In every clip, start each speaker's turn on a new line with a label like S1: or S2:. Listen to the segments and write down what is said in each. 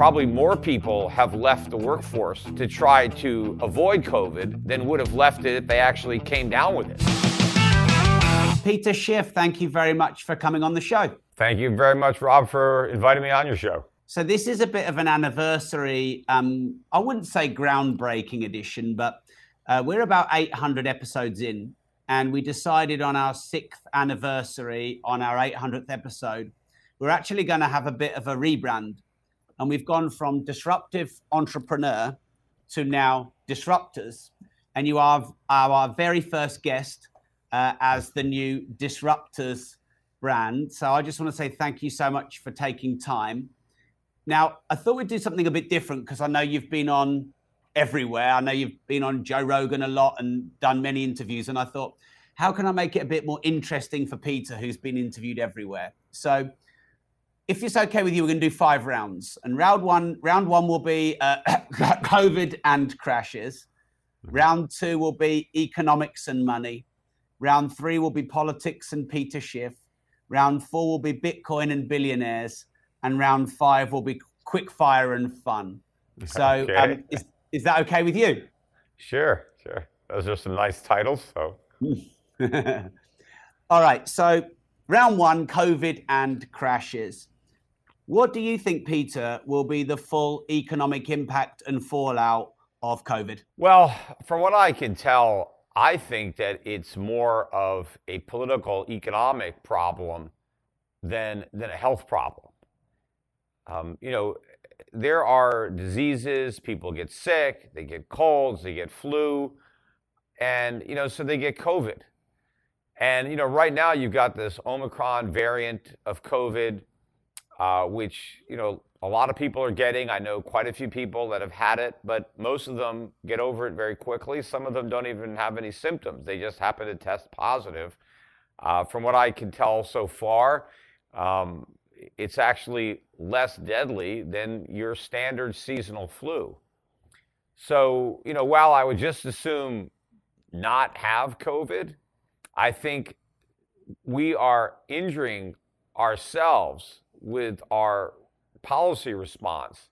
S1: probably more people have left the workforce to try to avoid COVID than would have left it if they actually came down with it.
S2: Peter Schiff, thank you very much for coming on the show.
S1: Thank you very much, Rob, for inviting me on your show.
S2: So this is a bit of an anniversary. Um, I wouldn't say groundbreaking edition, but uh, we're about 800 episodes in, and we decided on our sixth anniversary, on our 800th episode, we're actually going to have a bit of a rebrand, and we've gone from disruptive entrepreneur to now disruptors, and you are our very first guest uh, as the new disruptors brand. So I just want to say thank you so much for taking time. Now, I thought we'd do something a bit different because I know you've been on everywhere. I know you've been on Joe Rogan a lot and done many interviews. And I thought, how can I make it a bit more interesting for Peter, who's been interviewed everywhere? So, if it's okay with you, we're going to do five rounds. And round one, round one will be uh, COVID and crashes. Mm-hmm. Round two will be economics and money. Round three will be politics and Peter Schiff. Round four will be Bitcoin and billionaires and round five will be quick fire and fun. So, okay. um, is, is that okay with you?
S1: Sure, sure. Those are some nice titles. So,
S2: all right. So, round one COVID and crashes. What do you think, Peter, will be the full economic impact and fallout of COVID?
S1: Well, from what I can tell, I think that it's more of a political economic problem than, than a health problem. Um, you know, there are diseases, people get sick, they get colds, they get flu, and, you know, so they get COVID. And, you know, right now you've got this Omicron variant of COVID, uh, which, you know, a lot of people are getting. I know quite a few people that have had it, but most of them get over it very quickly. Some of them don't even have any symptoms, they just happen to test positive. Uh, from what I can tell so far, um, it's actually less deadly than your standard seasonal flu. So, you know, while I would just assume not have COVID, I think we are injuring ourselves with our policy response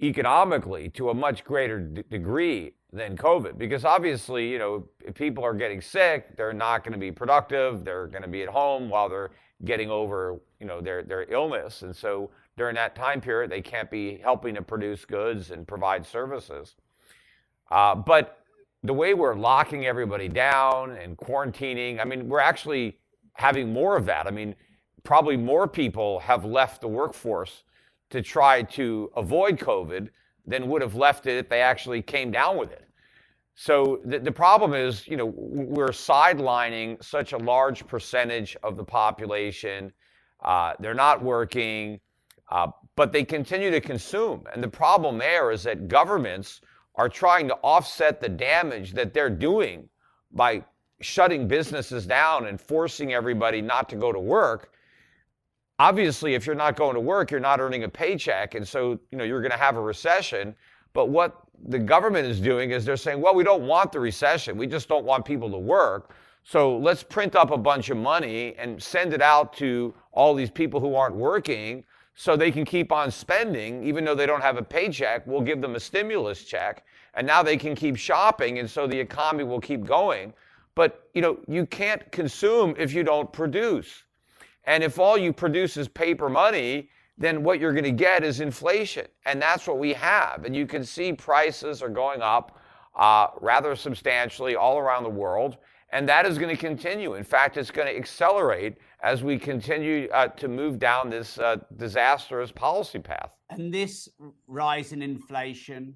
S1: economically to a much greater d- degree than COVID. Because obviously, you know, if people are getting sick, they're not going to be productive. They're going to be at home while they're getting over, you know, their, their illness. And so during that time period, they can't be helping to produce goods and provide services. Uh, but the way we're locking everybody down and quarantining, I mean, we're actually having more of that. I mean, probably more people have left the workforce to try to avoid COVID than would have left it if they actually came down with it. So the, the problem is, you know, we're sidelining such a large percentage of the population. Uh, they're not working, uh, but they continue to consume. And the problem there is that governments are trying to offset the damage that they're doing by shutting businesses down and forcing everybody not to go to work. Obviously, if you're not going to work, you're not earning a paycheck. And so, you know, you're going to have a recession. But what the government is doing is they're saying, well, we don't want the recession. We just don't want people to work. So let's print up a bunch of money and send it out to all these people who aren't working so they can keep on spending, even though they don't have a paycheck. We'll give them a stimulus check, and now they can keep shopping, and so the economy will keep going. But you know, you can't consume if you don't produce. And if all you produce is paper money, then what you're going to get is inflation. And that's what we have. And you can see prices are going up uh, rather substantially all around the world. And that is going to continue. In fact, it's going to accelerate as we continue uh, to move down this uh, disastrous policy path.
S2: And this rise in inflation,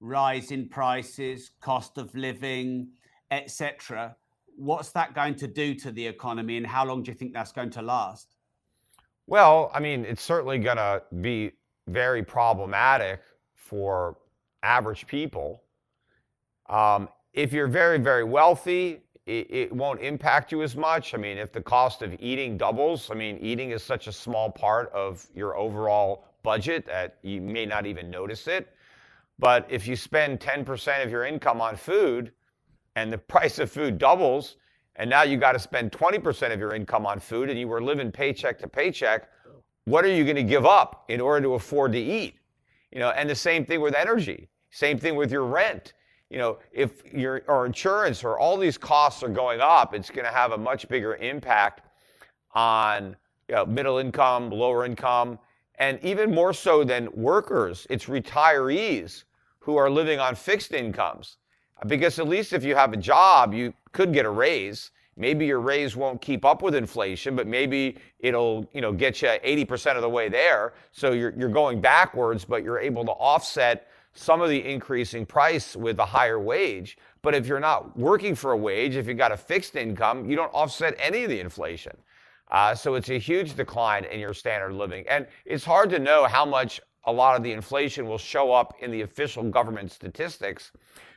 S2: rise in prices, cost of living, etc., what's that going to do to the economy and how long do you think that's going to last?
S1: Well, I mean, it's certainly going to be very problematic for average people. Um, if you're very, very wealthy, it, it, won't impact you as much. I mean, if the cost of eating doubles, I mean, eating is such a small part of your overall budget that you may not even notice it. But if you spend 10% of your income on food and the price of food doubles, and now you got to spend 20% of your income on food and you were living paycheck to paycheck, what are you going to give up in order to afford to eat? You know, and the same thing with energy. Same thing with your rent. You know, if your or insurance or all these costs are going up, it's going to have a much bigger impact on you know, middle income, lower income, and even more so than workers, it's retirees who are living on fixed incomes. Because at least if you have a job, you could get a raise. Maybe your raise won't keep up with inflation, but maybe it'll, you know, get you 80% of the way there. So you're, you're going backwards, but you're able to offset some of the increasing price with a higher wage. But if you're not working for a wage, if you've got a fixed income, you don't offset any of the inflation. Uh, so it's a huge decline in your standard of living. And it's hard to know how much a lot of the inflation will show up in the official government statistics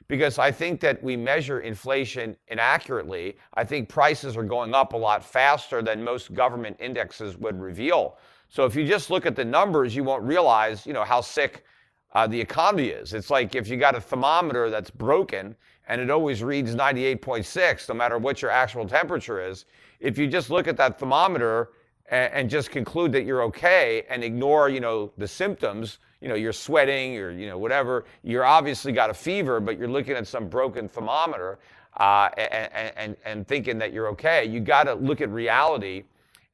S1: because I think that we measure inflation inaccurately. I think prices are going up a lot faster than most government indexes would reveal. So if you just look at the numbers, you won't realize, you know, how sick uh, the economy is. It's like if you got a thermometer that's broken and it always reads 98.6, no matter what your actual temperature is. If you just look at that thermometer and, and just conclude that you're okay and ignore, you know, the symptoms, you know, you're sweating or, you know, whatever, you're obviously got a fever, but you're looking at some broken thermometer uh, and, and, and thinking that you're okay. You got to look at reality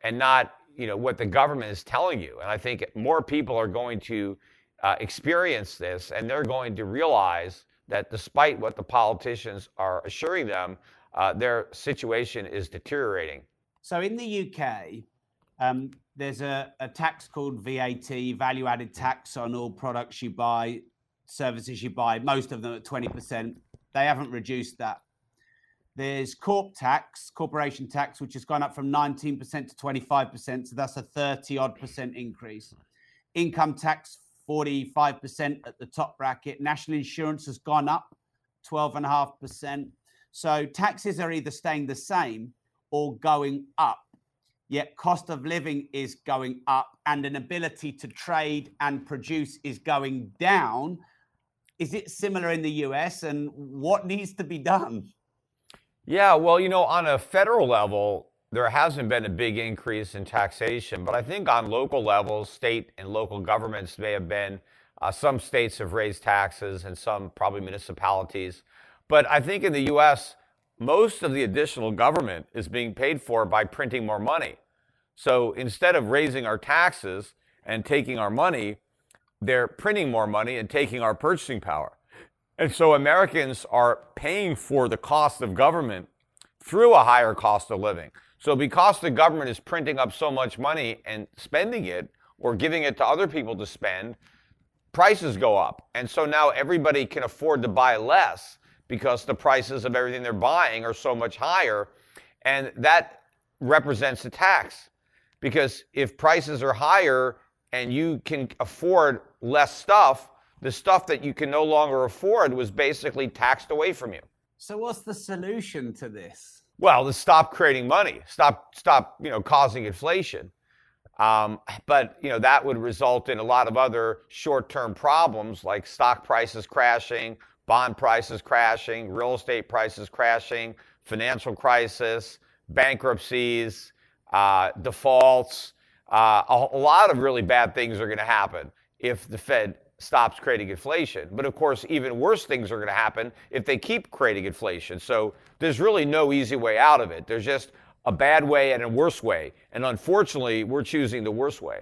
S1: and not, you know, what the government is telling you. And I think more people are going to uh, experience this and they're going to realize that despite what the politicians are assuring them, uh, their situation is deteriorating.
S2: So in the UK, um, there's a, a, tax called VAT, value added tax on all products you buy, services you buy, most of them at 20%. They haven't reduced that. There's corp tax, corporation tax, which has gone up from 19% to 25%. So that's a 30 odd percent increase. Income tax, 45% at the top bracket. National insurance has gone up 12.5%. So taxes are either staying the same or going up yet cost of living is going up and an ability to trade and produce is going down. Is it similar in the US and what needs to be done?
S1: Yeah, well, you know, on a federal level, there hasn't been a big increase in taxation, but I think on local levels, state and local governments may have been. Uh, some states have raised taxes and some probably municipalities. But I think in the US, most of the additional government is being paid for by printing more money. So instead of raising our taxes and taking our money, they're printing more money and taking our purchasing power. And so Americans are paying for the cost of government through a higher cost of living. So because the government is printing up so much money and spending it or giving it to other people to spend, prices go up. And so now everybody can afford to buy less because the prices of everything they're buying are so much higher. And that represents a tax. Because if prices are higher and you can afford less stuff, the stuff that you can no longer afford was basically taxed away from you.
S2: So what's the solution to this?
S1: Well, to stop creating money, stop stop you know causing inflation. Um, but you know that would result in a lot of other short-term problems like stock prices crashing, bond prices crashing, real estate prices crashing, financial crisis, bankruptcies, uh, defaults. Uh, a, a lot of really bad things are going to happen if the Fed stops creating inflation. But of course, even worse things are going to happen if they keep creating inflation. So there's really no easy way out of it. There's just a bad way and a worse way. And unfortunately, we're choosing the worse way.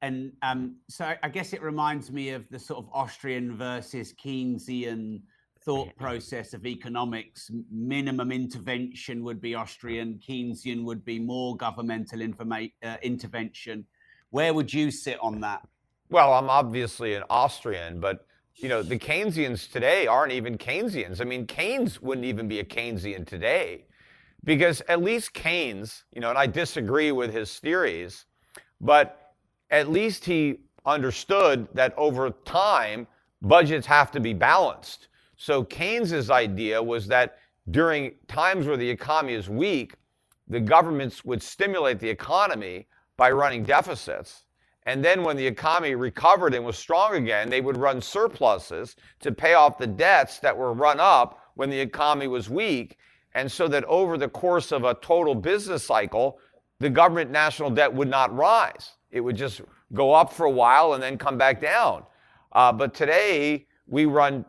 S2: And um, so I guess it reminds me of the sort of Austrian versus Keynesian thought process of economics. Minimum intervention would be Austrian, Keynesian would be more governmental informa- uh, intervention. Where would you sit on that?
S1: Well, I'm obviously an Austrian, but you know the Keynesians today aren't even Keynesians. I mean, Keynes wouldn't even be a Keynesian today, because at least Keynes, you know, and I disagree with his theories, but at least he understood that over time budgets have to be balanced. So Keynes's idea was that during times where the economy is weak, the governments would stimulate the economy by running deficits. And then when the economy recovered and was strong again, they would run surpluses to pay off the debts that were run up when the economy was weak. And so that over the course of a total business cycle, the government national debt would not rise. It would just go up for a while and then come back down. Uh, but today, we run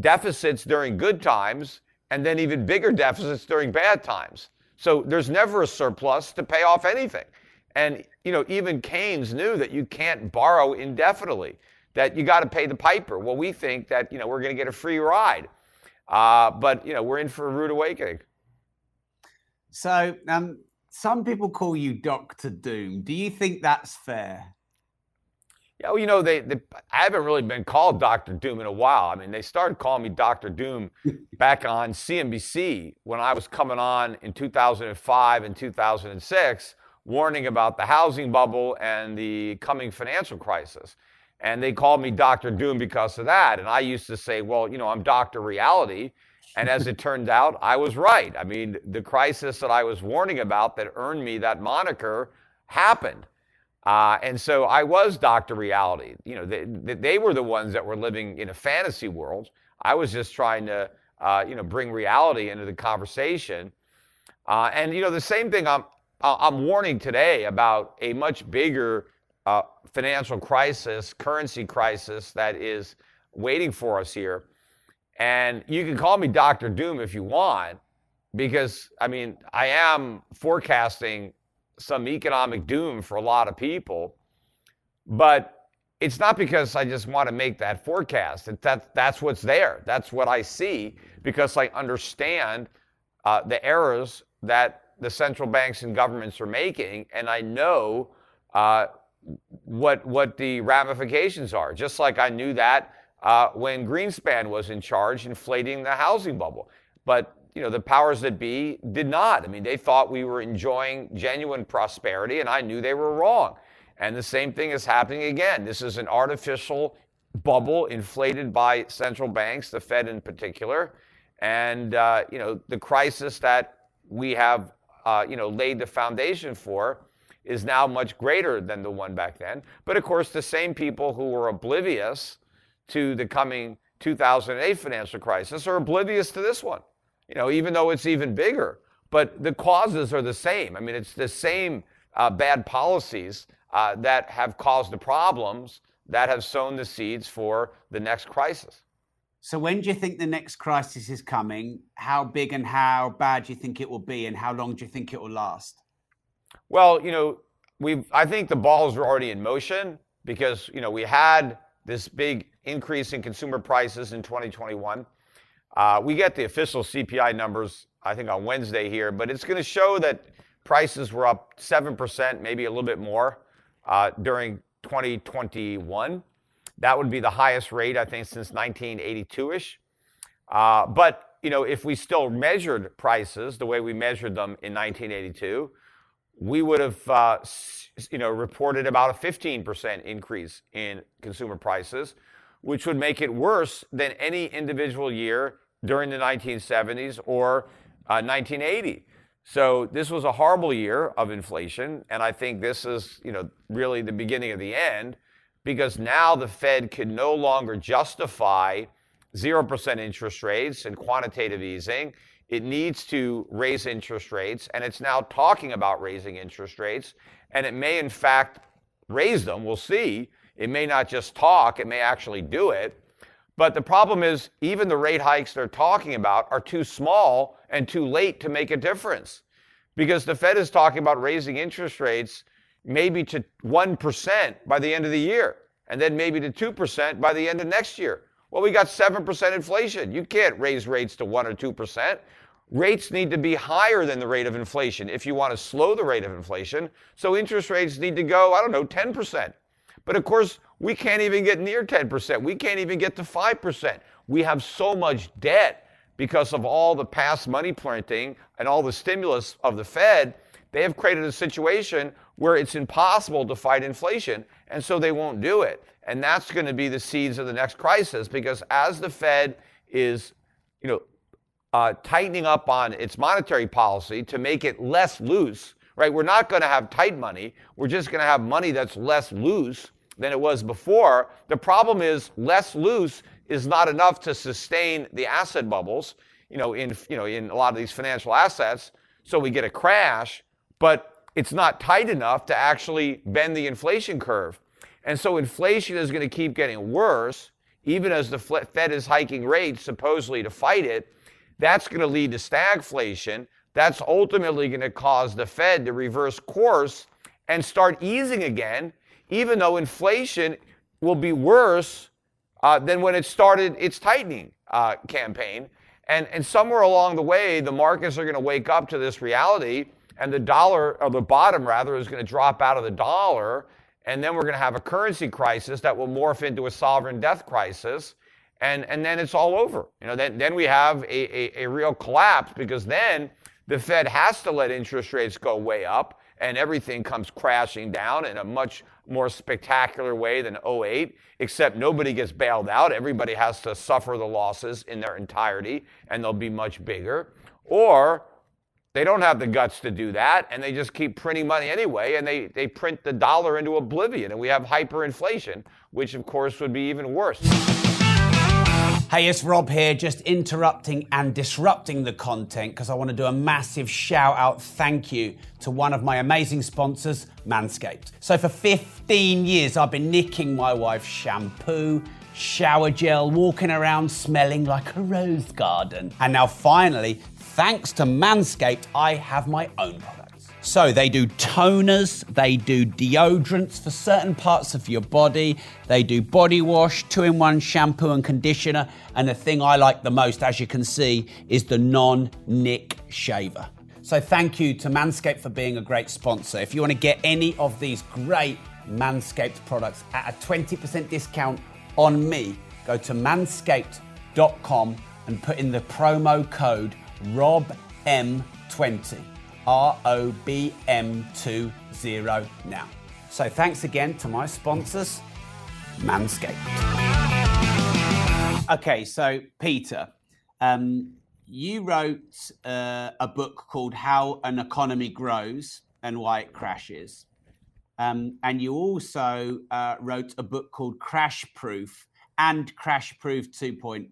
S1: deficits during good times and then even bigger deficits during bad times. So there's never a surplus to pay off anything. And you know, even Keynes knew that you can't borrow indefinitely, that you got to pay the piper. Well, we think that you know we're going to get a free ride, uh, but you know we're in for a rude awakening.
S2: So um, some people call you Doctor Doom. Do you think that's fair?
S1: Yeah, well, you know, they, they, I haven't really been called Doctor Doom in a while. I mean, they started calling me Doctor Doom back on CNBC when I was coming on in 2005 and 2006, warning about the housing bubble and the coming financial crisis. And they called me Doctor Doom because of that. And I used to say, well, you know, I'm Doctor Reality. And as it turned out, I was right. I mean, the crisis that I was warning about that earned me that moniker happened. Uh, and so I was Dr. Reality. You know, they, they were the ones that were living in a fantasy world. I was just trying to, uh, you know, bring reality into the conversation. Uh, and, you know, the same thing I'm, I'm warning today about a much bigger uh, financial crisis, currency crisis that is waiting for us here. And you can call me Dr. Doom if you want, because, I mean, I am forecasting some economic doom for a lot of people. But it's not because I just want to make that forecast. It, that, that's what's there. That's what I see because I understand uh, the errors that the central banks and governments are making, and I know uh, what what the ramifications are. Just like I knew that uh, when Greenspan was in charge, inflating the housing bubble. But you know, the powers that be did not. I mean, they thought we were enjoying genuine prosperity, and I knew they were wrong. And the same thing is happening again. This is an artificial bubble inflated by central banks, the Fed in particular. And, uh, you know, the crisis that we have, uh, you know, laid the foundation for is now much greater than the one back then. But of course, the same people who were oblivious to the coming 2008 financial crisis are oblivious to this one you know, even though it's even bigger. But the causes are the same. I mean, it's the same uh, bad policies uh, that have caused the problems that have sown the seeds for the next crisis.
S2: So, when do you think the next crisis is coming? How big and how bad do you think it will be, and how long do you think it will last?
S1: Well, you know, we I think the balls are already in motion because you know we had this big increase in consumer prices in 2021. Uh, we get the official CPI numbers, I think, on Wednesday here, but it's going to show that prices were up 7%, maybe a little bit more uh, during 2021. That would be the highest rate, I think, since 1982 ish. Uh, but, you know, if we still measured prices the way we measured them in 1982, we would have, uh, you know, reported about a 15% increase in consumer prices, which would make it worse than any individual year during the 1970s or uh, 1980. So this was a horrible year of inflation, and I think this is, you know, really the beginning of the end, because now the Fed can no longer justify 0% interest rates and quantitative easing. It needs to raise interest rates, and it's now talking about raising interest rates, and it may in fact raise them. We'll see. It may not just talk, it may actually do it. But the problem is, even the rate hikes they're talking about are too small and too late to make a difference. Because the Fed is talking about raising interest rates maybe to 1% by the end of the year, and then maybe to 2% by the end of next year. Well, we got 7% inflation. You can't raise rates to 1 or 2%. Rates need to be higher than the rate of inflation if you want to slow the rate of inflation. So interest rates need to go, I don't know, 10%. But of course, we can't even get near 10%. We can't even get to 5%. We have so much debt because of all the past money printing and all the stimulus of the Fed. They have created a situation where it's impossible to fight inflation, and so they won't do it. And that's going to be the seeds of the next crisis because as the Fed is, you know, uh, tightening up on its monetary policy to make it less loose, right? We're not going to have tight money. We're just going to have money that's less loose than it was before. The problem is less loose is not enough to sustain the asset bubbles, you know, in you know, in a lot of these financial assets. So we get a crash, but it's not tight enough to actually bend the inflation curve. And so inflation is going to keep getting worse, even as the Fed is hiking rates supposedly to fight it. That's going to lead to stagflation. That's ultimately going to cause the Fed to reverse course and start easing again, even though inflation will be worse uh, than when it started its tightening uh, campaign. And, and somewhere along the way, the markets are going to wake up to this reality, and the dollar, or the bottom rather, is going to drop out of the dollar. And then we're going to have a currency crisis that will morph into a sovereign debt crisis. And, and then it's all over. You know, then, then we have a, a, a real collapse because then the Fed has to let interest rates go way up and everything comes crashing down in a much more spectacular way than 08, except nobody gets bailed out. Everybody has to suffer the losses in their entirety, and they'll be much bigger. Or they don't have the guts to do that, and they just keep printing money anyway, and they, they print the dollar into oblivion, and we have hyperinflation, which of course would be even worse.
S2: Hey, it's Rob here, just interrupting and disrupting the content because I want to do a massive shout out thank you to one of my amazing sponsors, Manscaped. So, for 15 years, I've been nicking my wife's shampoo, shower gel, walking around smelling like a rose garden. And now, finally, thanks to Manscaped, I have my own. So they do toners, they do deodorants for certain parts of your body, they do body wash, two in one shampoo and conditioner, and the thing I like the most, as you can see, is the non nick shaver. So thank you to Manscaped for being a great sponsor. If you want to get any of these great Manscaped products at a 20% discount on me, go to manscaped.com and put in the promo code ROBM20. ROBM20 now. So thanks again to my sponsors, Manscaped. Okay, so Peter, um, you wrote uh, a book called How an Economy Grows and Why It Crashes. Um, and you also uh, wrote a book called Crash Proof and Crash Proof 2.0.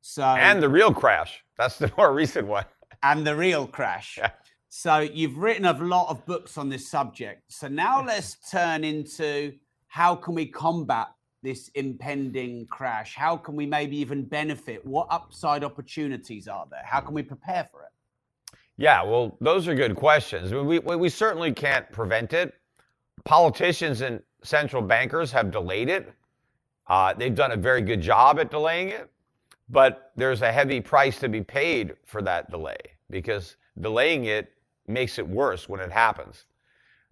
S1: So and the real crash. That's the more recent one.
S2: And the real crash. Yeah. So you've written a lot of books on this subject. So now let's turn into how can we combat this impending crash? How can we maybe even benefit? What upside opportunities are there? How can we prepare for it?
S1: Yeah, well, those are good questions. We, we, we certainly can't prevent it. Politicians and central bankers have delayed it. Uh, they've done a very good job at delaying it, but there's a heavy price to be paid for that delay because delaying it makes it worse when it happens.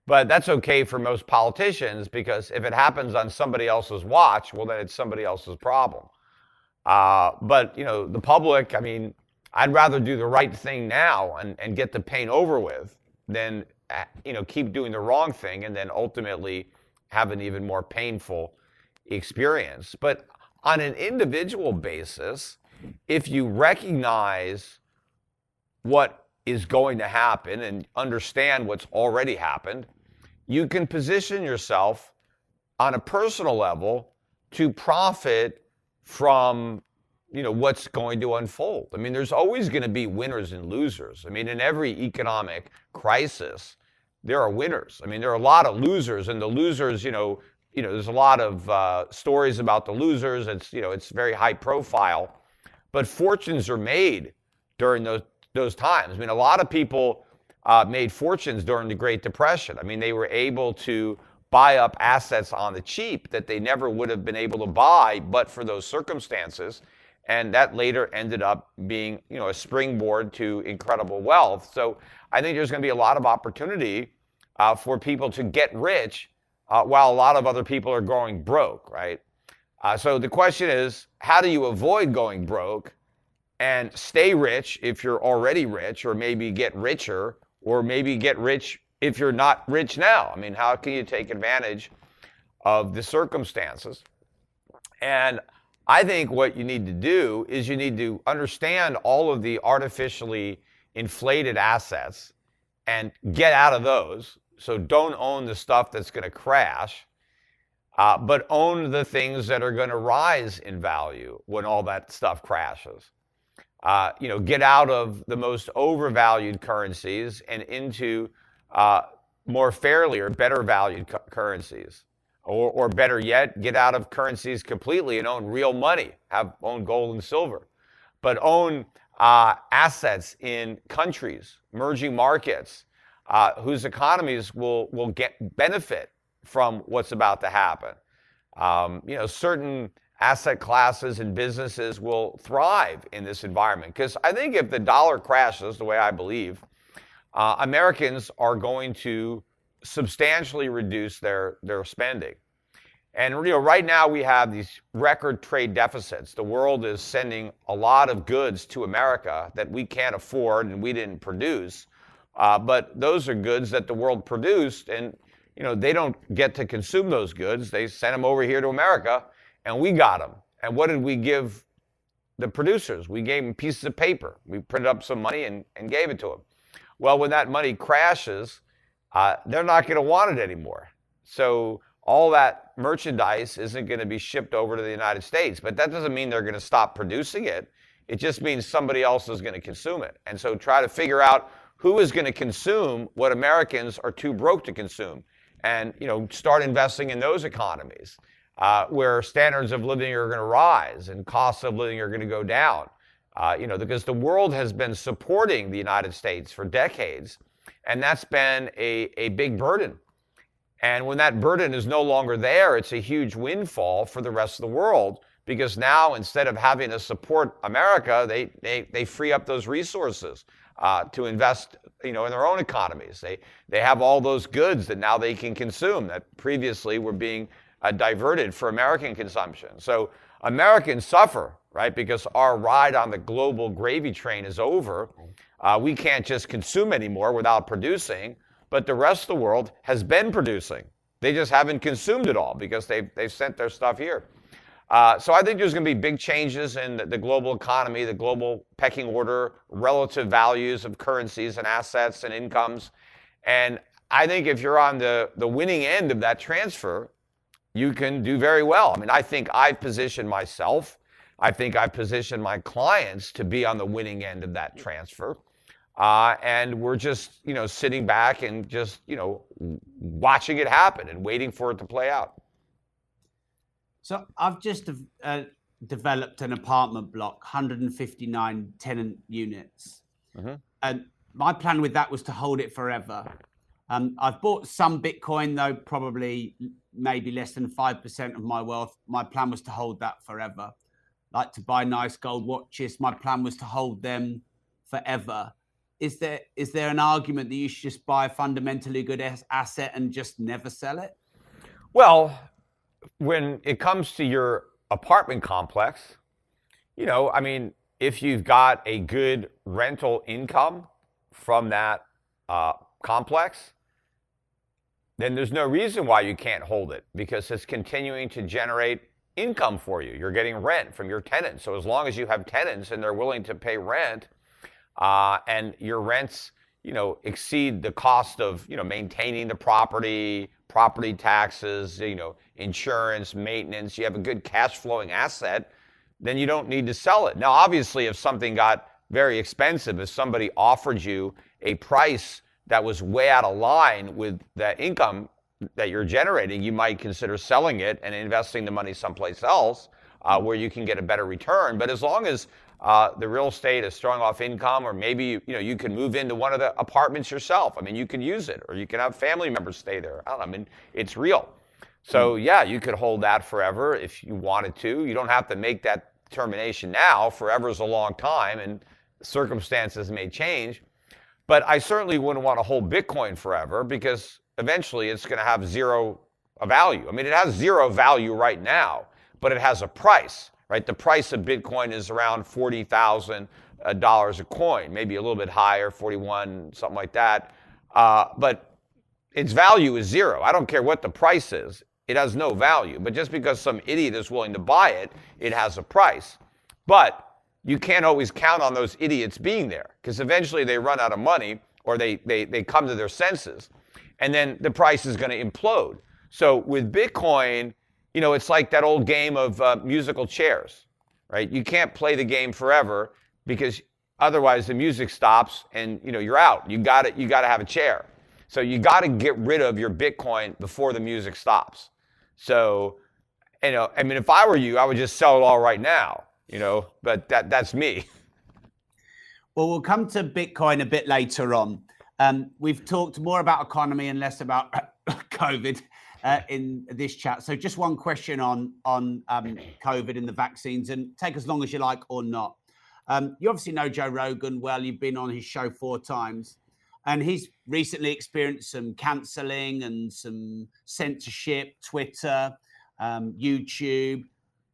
S1: But that's okay for most politicians because if it happens on somebody else's watch, well, then it's somebody else's problem. Uh, but, you know, the public, I mean, I'd rather do the right thing now and, and get the pain over with than, uh, you know, keep doing the wrong thing and then ultimately have an even more painful experience. But on an individual basis, if you recognize what is going to happen and understand what's already happened, you can position yourself on a personal level to profit from you know what's going to unfold. I mean, there's always going to be winners and losers. I mean, in every economic crisis, there are winners. I mean, there are a lot of losers, and the losers, you know, you know, there's a lot of uh, stories about the losers. It's you know, it's very high profile, but fortunes are made during those those times. I mean, a lot of people uh, made fortunes during the Great Depression. I mean, they were able to buy up assets on the cheap that they never would have been able to buy but for those circumstances. And that later ended up being, you know, a springboard to incredible wealth. So I think there's going to be a lot of opportunity uh, for people to get rich uh, while a lot of other people are going broke, right? Uh, so the question is, how do you avoid going broke? And stay rich if you're already rich, or maybe get richer, or maybe get rich if you're not rich now. I mean, how can you take advantage of the circumstances? And I think what you need to do is you need to understand all of the artificially inflated assets and get out of those. So don't own the stuff that's going to crash, uh, but own the things that are going to rise in value when all that stuff crashes uh, you know, get out of the most overvalued currencies and into uh, more fairly or better valued cu- currencies. or, or better yet, get out of currencies completely and own real money, have own gold and silver, but own uh, assets in countries, emerging markets, uh, whose economies will will get benefit from what's about to happen. Um, you know, certain asset classes and businesses will thrive in this environment because I think if the dollar crashes, the way I believe, uh, Americans are going to substantially reduce their their spending. And you know, right now we have these record trade deficits. The world is sending a lot of goods to America that we can't afford and we didn't produce. Uh, but those are goods that the world produced, and you know they don't get to consume those goods. They sent them over here to America, and we got them. And what did we give the producers? We gave them pieces of paper. We printed up some money and, and gave it to them. Well, when that money crashes, uh, they're not going to want it anymore. So all that merchandise isn't going to be shipped over to the United States. But that doesn't mean they're going to stop producing it. It just means somebody else is going to consume it. And so try to figure out who is going to consume what Americans are too broke to consume, and you know start investing in those economies uh, where standards of living are going to rise and costs of living are going to go down. Uh, you know, because the world has been supporting the United States for decades, and that's been a, a big burden and when that burden is no longer there, it's a huge windfall for the rest of the world because now instead of having to support America, they, they, they free up those resources uh, to invest you know, in their own economies. They, they have all those goods that now they can consume that previously were being uh, diverted for American consumption. So Americans suffer, right, because our ride on the global gravy train is over. Uh, we can't just consume anymore without producing but the rest of the world has been producing. They just haven't consumed it all because they've, they've sent their stuff here. Uh, so I think there's going to be big changes in the, the global economy, the global pecking order, relative values of currencies and assets and incomes. And I think if you're on the, the winning end of that transfer, you can do very well. I mean, I think I've positioned myself, I think I've positioned my clients to be on the winning end of that transfer. Uh, and we're just, you know, sitting back and just, you know, watching it happen and waiting for it to play out.
S2: So I've just uh, developed an apartment block, 159 tenant units. Mm-hmm. And my plan with that was to hold it forever. Um, I've bought some Bitcoin, though, probably maybe less than 5% of my wealth. My plan was to hold that forever. Like to buy nice gold watches. My plan was to hold them forever is there is there an argument that you should just buy a fundamentally good asset and just never sell it?
S1: Well, when it comes to your apartment complex, you know, I mean, if you've got a good rental income from that uh, complex, then there's no reason why you can't hold it because it's continuing to generate income for you. You're getting rent from your tenants. So as long as you have tenants and they're willing to pay rent, uh, and your rents, you know, exceed the cost of, you know, maintaining the property, property taxes, you know, insurance, maintenance, you have a good cash flowing asset, then you don't need to sell it. Now, obviously, if something got very expensive, if somebody offered you a price that was way out of line with the income that you're generating, you might consider selling it and investing the money someplace else uh, where you can get a better return. But as long as uh, the real estate is throwing off income, or maybe you, you know you can move into one of the apartments yourself. I mean, you can use it, or you can have family members stay there. I, don't know, I mean, it's real. So hmm. yeah, you could hold that forever if you wanted to. You don't have to make that determination now. Forever is a long time, and circumstances may change. But I certainly wouldn't want to hold Bitcoin forever because eventually it's going to have zero value. I mean, it has zero value right now, but it has a price right? The price of Bitcoin is around forty thousand uh, dollars a coin, maybe a little bit higher, forty-one, something like that. Uh, but its value is zero. I don't care what the price is; it has no value. But just because some idiot is willing to buy it, it has a price. But you can't always count on those idiots being there because eventually they run out of money or they, they, they come to their senses and then the price is going to implode. So with Bitcoin, you know, it's like that old game of uh, musical chairs, right? You can't play the game forever because otherwise the music stops and you know you're out. You got it. You got to have a chair. So you got to get rid of your Bitcoin before the music stops. So, you know, I mean, if I were you, I would just sell it all right now. You know, but that that's me.
S2: Well, we'll come to Bitcoin a bit later on. Um, we've talked more about economy and less about COVID uh, in this chat. So, just one question on on um, COVID and the vaccines, and take as long as you like or not. Um, you obviously know Joe Rogan well. You've been on his show four times, and he's recently experienced some cancelling and some censorship, Twitter, um, YouTube.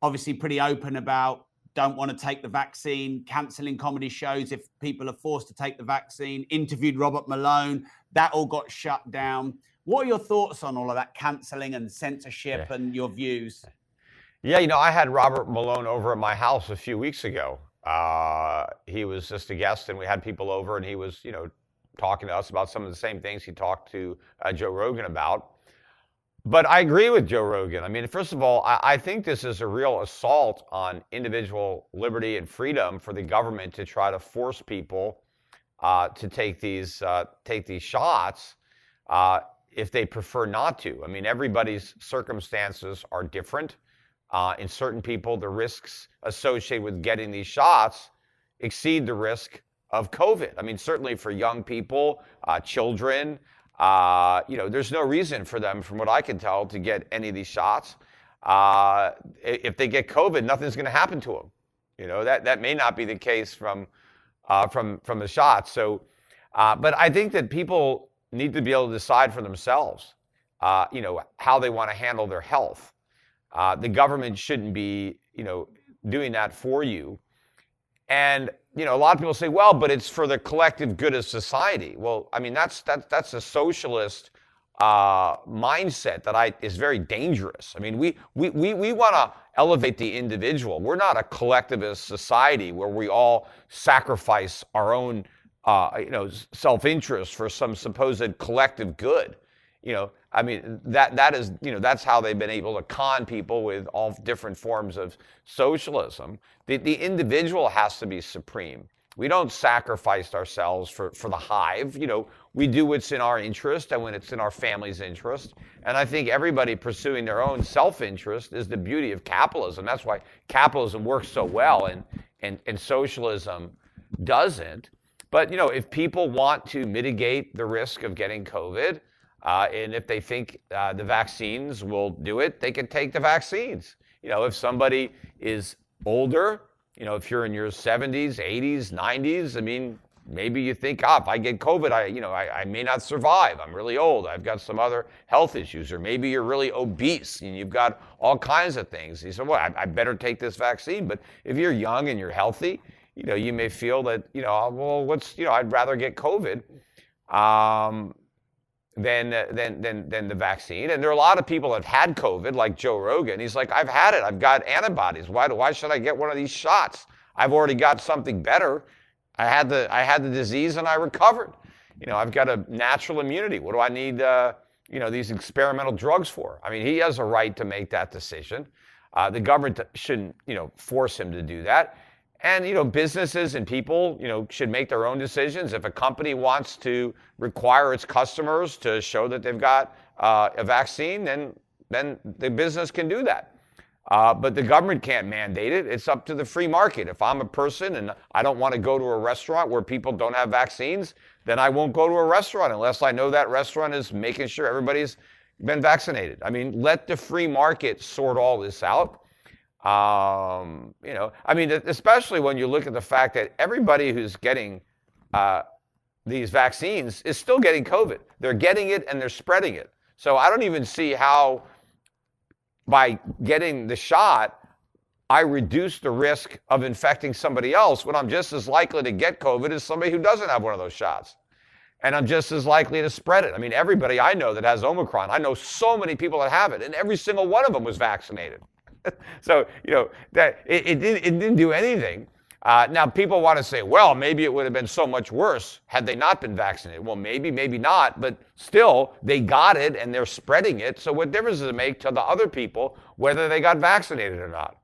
S2: Obviously, pretty open about don't want to take the vaccine, cancelling comedy shows if people are forced to take the vaccine, interviewed Robert Malone, that all got shut down. What are your thoughts on all of that cancelling and censorship yeah. and your views?
S1: Yeah, you know, I had Robert Malone over at my house a few weeks ago. Uh, he was just a guest, and we had people over, and he was, you know, talking to us about some of the same things he talked to uh, Joe Rogan about. But I agree with Joe Rogan. I mean, first of all, I, I, think this is a real assault on individual liberty and freedom for the government to try to force people uh, to take these uh, take these shots uh, if they prefer not to. I mean, everybody's circumstances are different. Uh, in certain people, the risks associated with getting these shots exceed the risk of COVID. I mean, certainly for young people, uh, children. Uh, you know, there's no reason for them, from what I can tell, to get any of these shots. Uh, if they get COVID, nothing's going to happen to them. You know, that, that may not be the case from, uh, from, from the shots. So, uh, but I think that people need to be able to decide for themselves, uh, you know, how they want to handle their health. Uh, the government shouldn't be, you know, doing that for you. And you know, a lot of people say, well, but it's for the collective good of society. Well, I mean, that's that's that's a socialist uh, mindset that I is very dangerous. I mean, we we we, we want to elevate the individual. We're not a collectivist society where we all sacrifice our own, uh, you know, self-interest for some supposed collective good. You know, I mean, that that is, you know, that's how they've been able to con people with all different forms of socialism. The, the individual has to be supreme. We don't sacrifice ourselves for, for the hive. You know, we do what's in our interest and when it's in our family's interest. And I think everybody pursuing their own self-interest is the beauty of capitalism. That's why capitalism works so well and, and, and socialism doesn't. But, you know, if people want to mitigate the risk of getting COVID, uh, and if they think uh, the vaccines will do it, they can take the vaccines. You know, if somebody is older, you know, if you're in your 70s, 80s, 90s, I mean, maybe you think, ah, if I get COVID, I, you know, I, I may not survive. I'm really old. I've got some other health issues. Or maybe you're really obese and you've got all kinds of things. You said, well, I, I better take this vaccine. But if you're young and you're healthy, you know, you may feel that, you know, well, what's, you know, I'd rather get COVID. Um, than, than, than, than the vaccine. And there are a lot of people that have had COVID, like Joe Rogan. He's like, I've had it. I've got antibodies. Why, why should I get one of these shots? I've already got something better. I had the, I had the disease and I recovered. You know, I've got a natural immunity. What do I need, uh, you know, these experimental drugs for? I mean, he has a right to make that decision. Uh, the government shouldn't, you know, force him to do that. And you know, businesses and people, you know, should make their own decisions. If a company wants to require its customers to show that they've got uh, a vaccine, then then the business can do that. Uh, but the government can't mandate it. It's up to the free market. If I'm a person and I don't want to go to a restaurant where people don't have vaccines, then I won't go to a restaurant unless I know that restaurant is making sure everybody's been vaccinated. I mean, let the free market sort all this out. Um, you know, I mean, especially when you look at the fact that everybody who's getting uh, these vaccines is still getting COVID. They're getting it and they're spreading it. So I don't even see how, by getting the shot, I reduce the risk of infecting somebody else when I'm just as likely to get COVID as somebody who doesn't have one of those shots. And I'm just as likely to spread it. I mean, everybody I know that has Omicron, I know so many people that have it, and every single one of them was vaccinated. so you know that it, it, didn't, it didn't do anything. Uh, now people want to say, well, maybe it would have been so much worse had they not been vaccinated. Well, maybe, maybe not, but still they got it and they're spreading it. So what difference does it make to the other people whether they got vaccinated or not?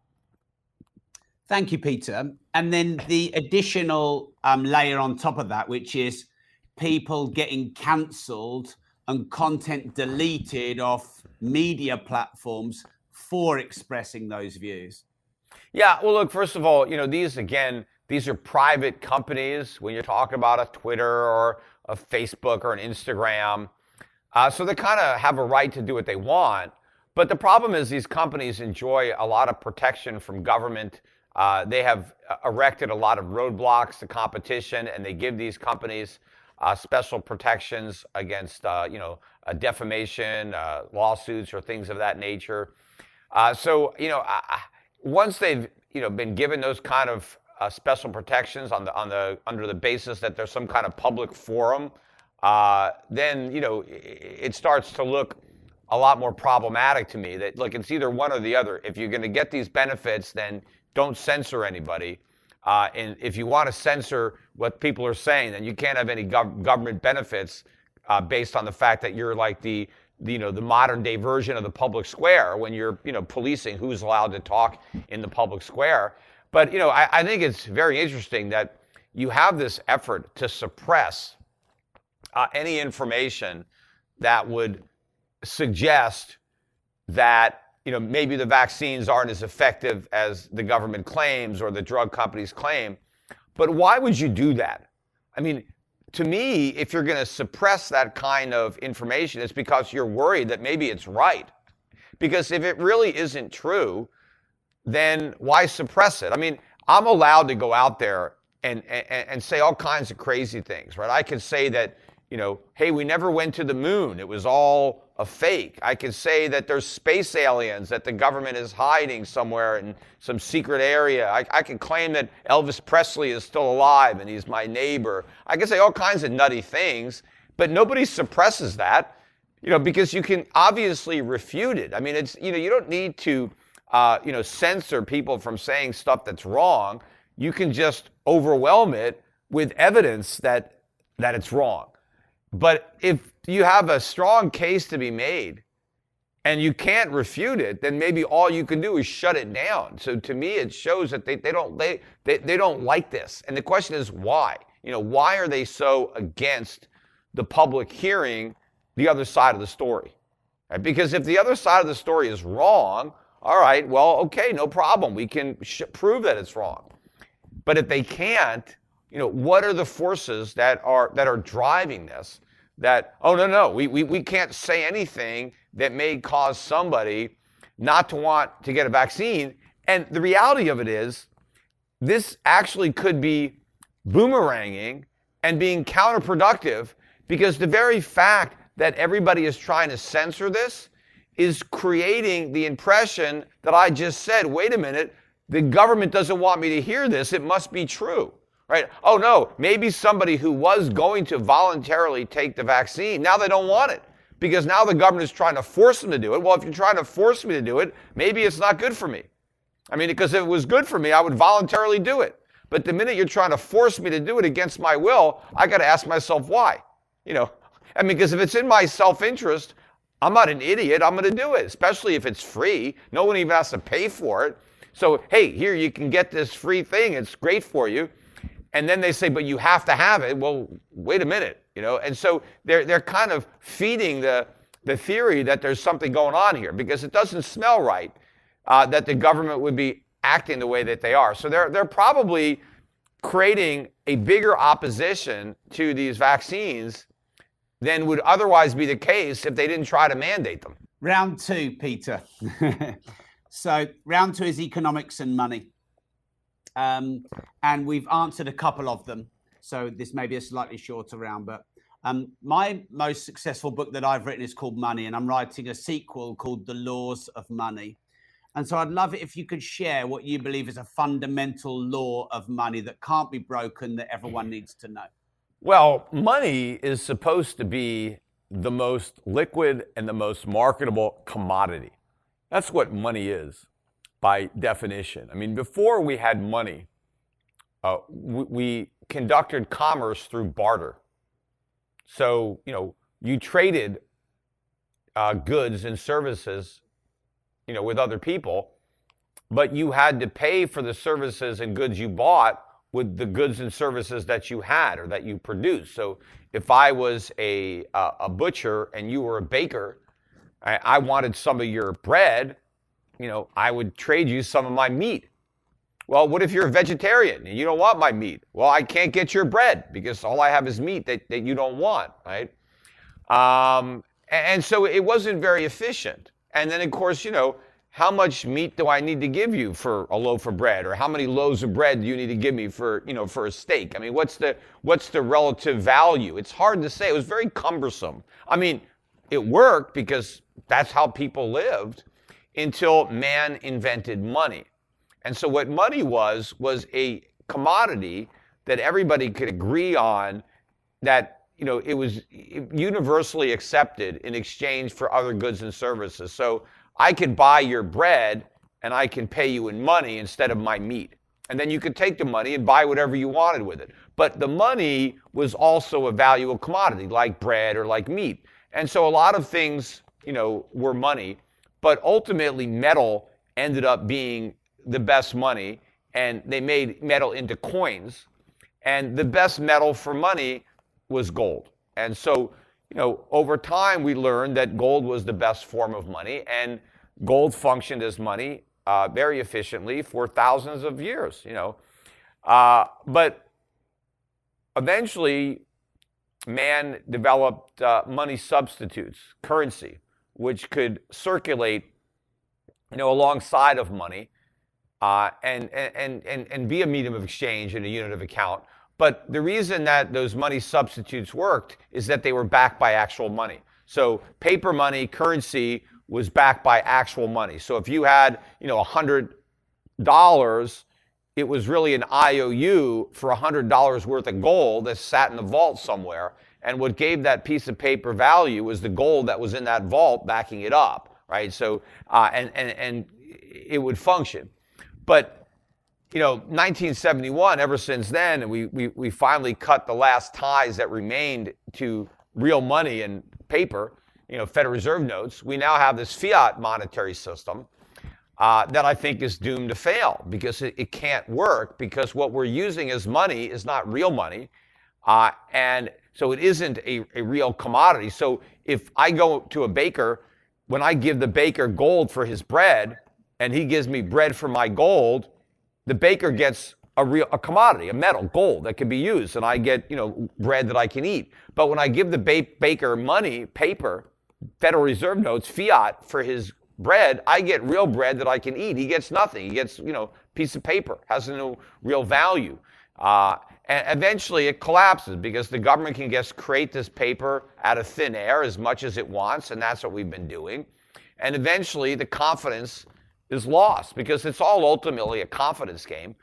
S2: Thank you, Peter. And then the additional um, layer on top of that, which is people getting cancelled and content deleted off media platforms for expressing those views?
S1: Yeah, well, look, first of all, you know, these again, these are private companies when you're talking about a Twitter or a Facebook or an Instagram. Uh, so they kind of have a right to do what they want. But the problem is these companies enjoy a lot of protection from government. Uh, they have uh, erected a lot of roadblocks to competition, and they give these companies uh, special protections against, uh, you know, defamation, uh, lawsuits, or things of that nature. So, you know, once they've, you know, been given those kind of special protections on the on the under the basis that there's some kind of public forum, then you know it, starts to look a lot more problematic to me. That look, it's either one or the other. If you're going to get these benefits, then don't censor anybody. Uh, and if you want to censor what people are saying, then you can't have any gov- government benefits uh, based on the fact that you're like the, you know the modern day version of the public square when you're you know policing who's allowed to talk in the public square. But you know I, I think it's very interesting that you have this effort to suppress uh, any information that would suggest that you know maybe the vaccines aren't as effective as the government claims or the drug companies claim. But why would you do that? I mean, to me, if you're going to suppress that kind of information, it's because you're worried that maybe it's right. Because if it really isn't true, then why suppress it? I mean, I'm allowed to go out there and, and, and say all kinds of crazy things, right? I can say that, you know, hey, we never went to the moon. It was all a fake. I could say that there's space aliens that the government is hiding somewhere in some secret area. I, I can claim that Elvis Presley is still alive and he's my neighbor. I can say all kinds of nutty things, but nobody suppresses that, you know, because you can obviously refute it. I mean, it's, you know, you don't need to, uh, you know, censor people from saying stuff that's wrong. You can just overwhelm it with evidence that, that it's wrong. But if you have a strong case to be made and you can't refute it, then maybe all you can do is shut it down. So to me, it shows that they, they don't they, they, they don't like this. And the question is why? You know, why are they so against the public hearing the other side of the story? Right? Because if the other side of the story is wrong, all right, well, okay, no problem. We can sh- prove that it's wrong. But if they can't, you know, what are the forces that are that are driving this? that, oh, no, no, we, we, we can't say anything that may cause somebody not to want to get a vaccine. And the reality of it is, this actually could be boomeranging and being counterproductive because the very fact that everybody is trying to censor this is creating the impression that I just said wait a minute, the government doesn't want me to hear this, it must be true right? Oh no, maybe somebody who was going to voluntarily take the vaccine, now they don't want it because now the government is trying to force them to do it. Well, if you're trying to force me to do it, maybe it's not good for me. I mean, because if it was good for me, I would voluntarily do it. But the minute you're trying to force me to do it against my will, I got to ask myself why. You know, I mean, because if it's in my self interest, I'm not an idiot. I'm going to do it, especially if it's free. No one even has to pay for it. So, hey, here you can get this free thing. It's great for you and then they say, but you have to have it. Well, wait a minute, you know. And so they're they're kind of feeding the the theory that there's something going on here because it doesn't smell right uh, that the government would be acting the way that they are. So they're they're probably creating a bigger opposition to these vaccines than would otherwise be the case if they didn't try to mandate them.
S2: Round two, Peter. so round two is economics and money. Um, and we've answered a couple of them. So this may be a slightly shorter round, but um, my most successful book that I've written is called Money, and I'm writing a sequel called The Laws of Money. And so I'd love it if you could share what you believe is a fundamental law of money that can't be broken that everyone needs to know.
S1: Well, money is supposed to be the most liquid and the most marketable commodity. That's what money is by definition. I mean, before we had money, uh, we, we conducted commerce through barter. So, you know, you traded uh, goods and services, you know, with other people, but you had to pay for the services and goods you bought with the goods and services that you had or that you produced. So if I was a, uh, a butcher and you were a baker, I, I wanted some of your bread, you know, I would trade you some of my meat. Well, what if you're a vegetarian and you don't want my meat? Well, I can't get your bread because all I have is meat that, that you don't want, right? Um, and, and so it wasn't very efficient. And then, of course, you know, how much meat do I need to give you for a loaf of bread, or how many loaves of bread do you need to give me for, you know, for a steak? I mean, what's the what's the relative value? It's hard to say. It was very cumbersome. I mean, it worked because that's how people lived until man invented money. And so what money was was a commodity that everybody could agree on that you know it was universally accepted in exchange for other goods and services. So I could buy your bread and I can pay you in money instead of my meat. And then you could take the money and buy whatever you wanted with it. But the money was also a valuable commodity, like bread or like meat. And so a lot of things, you know, were money. But ultimately, metal ended up being the best money. And they made metal into coins. And the best metal for money was gold. And so you know, over time we learned that gold was the best form of money, and gold functioned as money uh, very efficiently for thousands of years. You know, uh, but eventually, man developed uh, money substitutes, currency, which could circulate, you know, alongside of money, uh, and and and and be a medium of exchange and a unit of account. But the reason that those money substitutes worked is that they were backed by actual money. So paper money, currency was backed by actual money. So if you had, you know, $100, it was really an IOU for $100 worth of gold that sat in the vault somewhere. And what gave that piece of paper value was the gold that was in that vault backing it up, right? So, uh, and, and, and it would function. But you know, 1971, ever since then, we, we, we finally cut the last ties that remained to real money and paper, you know, Federal Reserve notes. We now have this fiat monetary system uh, that I think is doomed to fail because it, it, can't work because what we're using as money is not real money. Uh, and so it isn't a, a real commodity. So if I go to a baker, when I give the baker gold for his bread and he gives me bread for my gold, the baker gets a real a commodity, a metal, gold that can be used, and I get you know bread that I can eat. But when I give the ba- baker money, paper, Federal Reserve notes, fiat for his bread, I get real bread that I can eat. He gets nothing. He gets you know piece of paper, has no real value. Uh, and eventually it collapses because the government can just create this paper out of thin air as much as it wants, and that's what we've been doing. And eventually the confidence is lost because it's all ultimately a confidence game.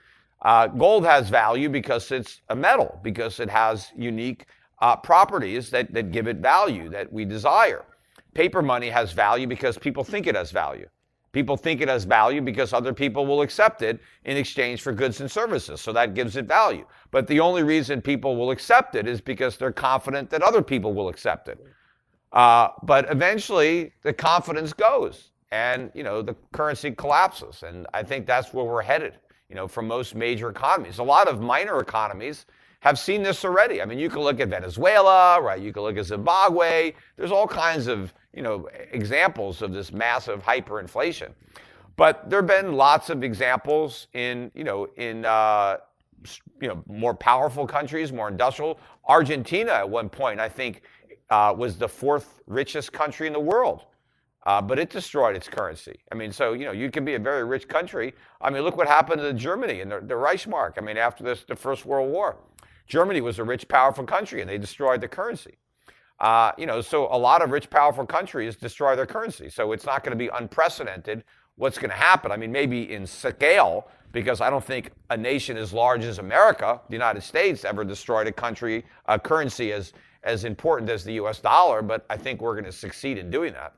S1: Uh, gold has value because it's a metal, because it has unique uh, properties that, that give it value that we desire. Paper money has value because people think it has value. People think it has value because other people will accept it in exchange for goods and services. So that gives it value. But the only reason people will accept it is because they're confident that other people will accept it. Uh, but eventually, the confidence goes and you know the currency collapses and i think that's where we're headed you know for most major economies a lot of minor economies have seen this already i mean you can look at venezuela right you can look at zimbabwe there's all kinds of you know examples of this massive hyperinflation but there have been lots of examples in you know in uh, you know more powerful countries more industrial argentina at one point i think uh, was the fourth richest country in the world uh, but it destroyed its currency. I mean, so, you know, you can be a very rich country. I mean, look what happened to Germany and the, the Reichsmark. I mean, after this, the First World War, Germany was a rich, powerful country and they destroyed the currency. Uh, you know, so a lot of rich, powerful countries destroy their currency. So it's not going to be unprecedented what's going to happen. I mean, maybe in scale, because I don't think a nation as large as America, the United States, ever destroyed a country, a currency as, as important as the US dollar, but I think we're going to succeed in doing that.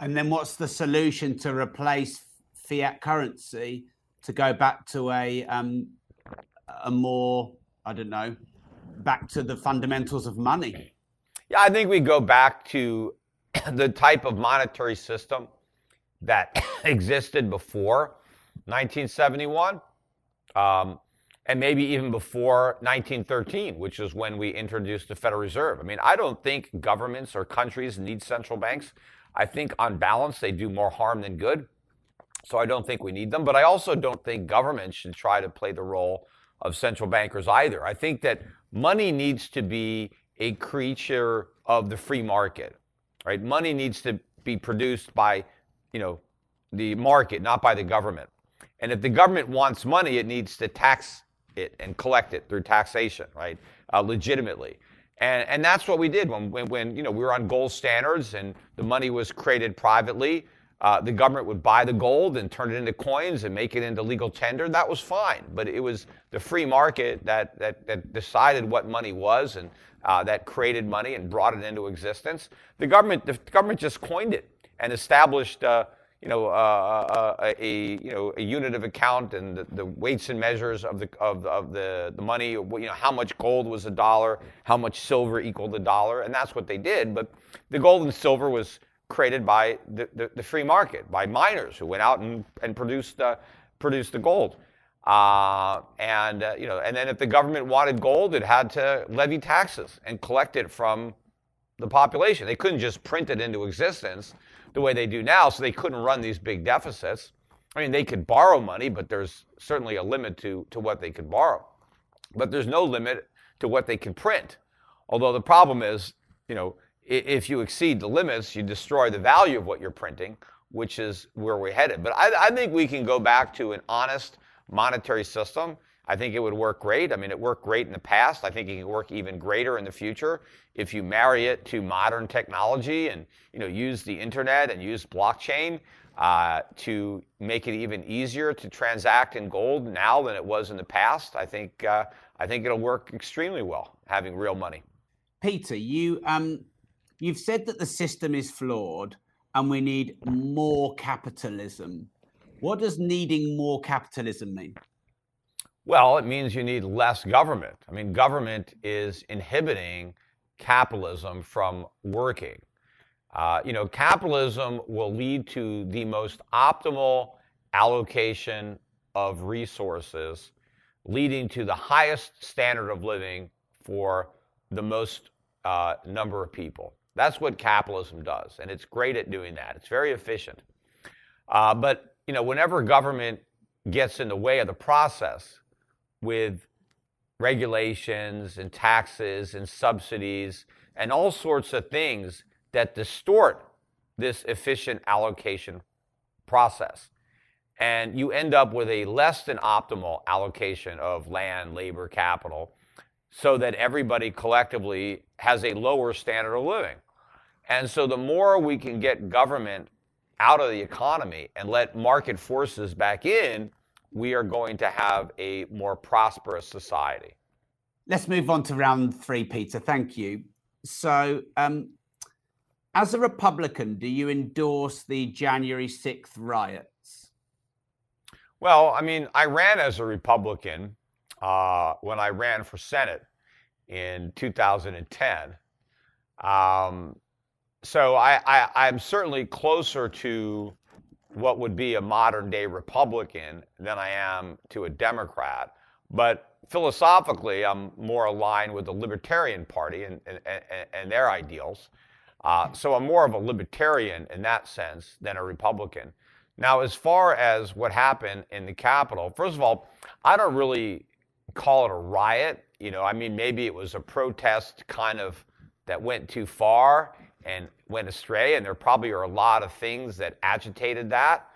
S2: And then what's the solution to replace fiat currency to go back to a um, a more I don't know back to the fundamentals of money?
S1: Yeah, I think we go back to the type of monetary system that existed before 1971. Um, and maybe even before 1913, which is when we introduced the Federal Reserve. I mean, I don't think governments or countries need central banks. I think on balance, they do more harm than good. So I don't think we need them. But I also don't think governments should try to play the role of central bankers either. I think that money needs to be a creature of the free market, right? Money needs to be produced by, you know, the market, not by the government. And if the government wants money, it needs to tax it and collect it through taxation, right? Uh, legitimately. And, and that's what we did when, when, when, you know, we were on gold standards and the money was created privately. Uh, the government would buy the gold and turn it into coins and make it into legal tender. That was fine, but it was the free market that that, that decided what money was and uh, that created money and brought it into existence. The government, the government just coined it and established. Uh, you know, uh, uh, uh, a you know a unit of account and the, the, weights and measures of the of, of the the money. You know, how much gold was a dollar, how much silver equaled a dollar, and that's what they did. But the gold and silver was created by the, the, the free market, by miners who went out and, and produced uh, produced the gold. Uh, and uh, you know, and then if the government wanted gold, it had to levy taxes and collect it from the population. They couldn't just print it into existence the way they do now, so they couldn't run these big deficits. I mean, they could borrow money, but there's certainly a limit to, to what they could borrow. But there's no limit to what they can print. Although the problem is, you know, if you exceed the limits, you destroy the value of what you're printing, which is where we're headed. But I, I think we can go back to an honest monetary system I think it would work great. I mean, it worked great in the past. I think it can work even greater in the future if you marry it to modern technology and you know use the internet and use blockchain uh, to make it even easier to transact in gold now than it was in the past. I think uh, I think it'll work extremely well having real money.
S2: Peter, you um, you've said that the system is flawed and we need more capitalism. What does needing more capitalism mean?
S1: Well, it means you need less government. I mean, government is inhibiting capitalism from working. Uh, you know, capitalism will lead to the most optimal allocation of resources, leading to the highest standard of living for the most uh, number of people. That's what capitalism does, and it's great at doing that. It's very efficient. Uh, but you know, whenever government gets in the way of the process, with regulations and taxes and subsidies and all sorts of things that distort this efficient allocation process. And you end up with a less than optimal allocation of land, labor, capital, so that everybody collectively has a lower standard of living. And so the more we can get government out of the economy and let market forces back in, we are going to have a more prosperous society.
S2: Let's move on to round three, Peter. Thank you. So, um, as a Republican, do you endorse the January 6th riots?
S1: Well, I mean, I ran as a Republican uh, when I ran for Senate in 2010. Um, so I, I'm certainly closer to what would be a modern day Republican than I am to a Democrat. But philosophically, I'm more aligned with the Libertarian Party and, and, and their ideals. Uh, so I'm more of a libertarian in that sense than a Republican. Now, as far as what happened in the Capitol, first of all, I don't really call it a riot. You know, I mean, maybe it was a protest kind of that went too far and went astray, and there probably are a lot of things that agitated that.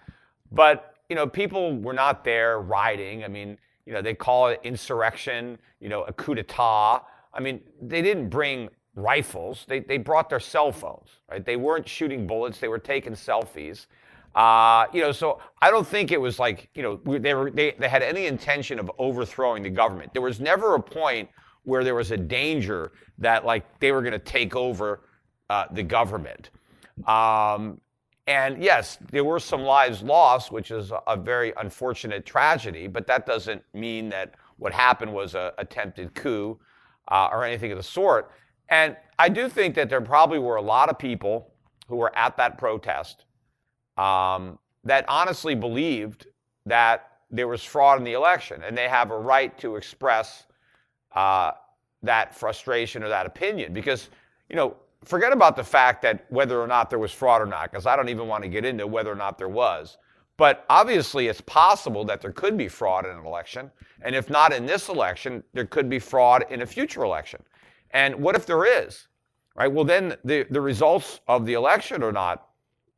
S1: But you know, people were not there rioting. I mean, you know, they call it insurrection, you know, a coup d'état. I mean, they didn't bring rifles. They, they brought their cell phones, right? They weren't shooting bullets. They were taking selfies. Uh, you know, so I don't think it was like, you know, they, were, they, they had any intention of overthrowing the government. There was never a point where there was a danger that like they were going to take over uh, the government. Um, and yes, there were some lives lost, which is a very unfortunate tragedy, but that doesn't mean that what happened was an attempted coup uh, or anything of the sort. And I do think that there probably were a lot of people who were at that protest um, that honestly believed that there was fraud in the election, and they have a right to express uh, that frustration or that opinion. Because, you know, forget about the fact that whether or not there was fraud or not, because I don't even want to get into whether or not there was. But obviously, it's possible that there could be fraud in an election. And if not in this election, there could be fraud in a future election. And what if there is? Right? Well, then the, the results of the election are not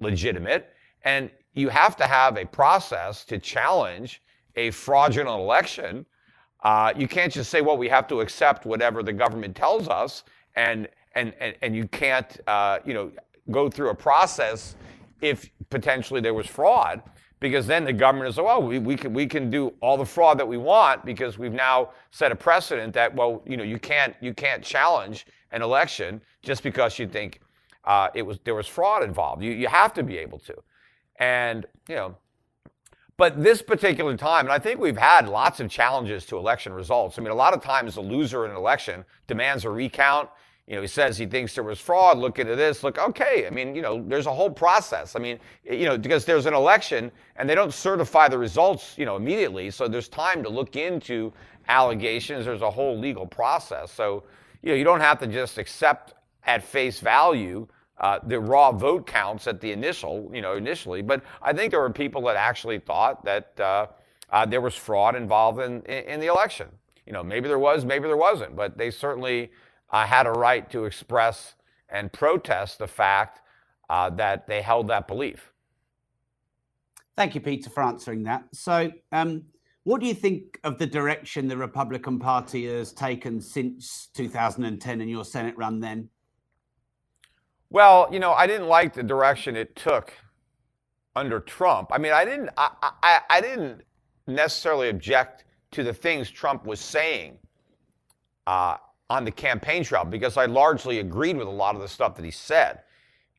S1: legitimate. And you have to have a process to challenge a fraudulent election. Uh, you can't just say, well, we have to accept whatever the government tells us, and, and, and, and you can't uh, you know, go through a process if potentially there was fraud because then the government is, well, we, we, can, we can do all the fraud that we want because we've now set a precedent that, well, you know, you can't, you can't challenge an election just because you think uh, it was, there was fraud involved. You, you have to be able to. And, you know, but this particular time, and I think we've had lots of challenges to election results. I mean, a lot of times the loser in an election demands a recount you know, he says he thinks there was fraud. Look into this. Look, okay. I mean, you know, there's a whole process. I mean, you know, because there's an election and they don't certify the results, you know, immediately. So there's time to look into allegations. There's a whole legal process. So, you know, you don't have to just accept at face value uh, the raw vote counts at the initial, you know, initially. But I think there were people that actually thought that uh, uh, there was fraud involved in, in, the election. You know, maybe there was, maybe there wasn't, but they certainly uh, had a right to express and protest the fact uh, that they held that belief.
S2: Thank you, Peter, for answering that. So, um, what do you think of the direction the Republican Party has taken since 2010 and your Senate run then?
S1: Well, you know, I didn't like the direction it took under Trump. I mean, I didn't, I, I, I didn't necessarily object to the things Trump was saying uh, on the campaign trail because I largely agreed with a lot of the stuff that he said.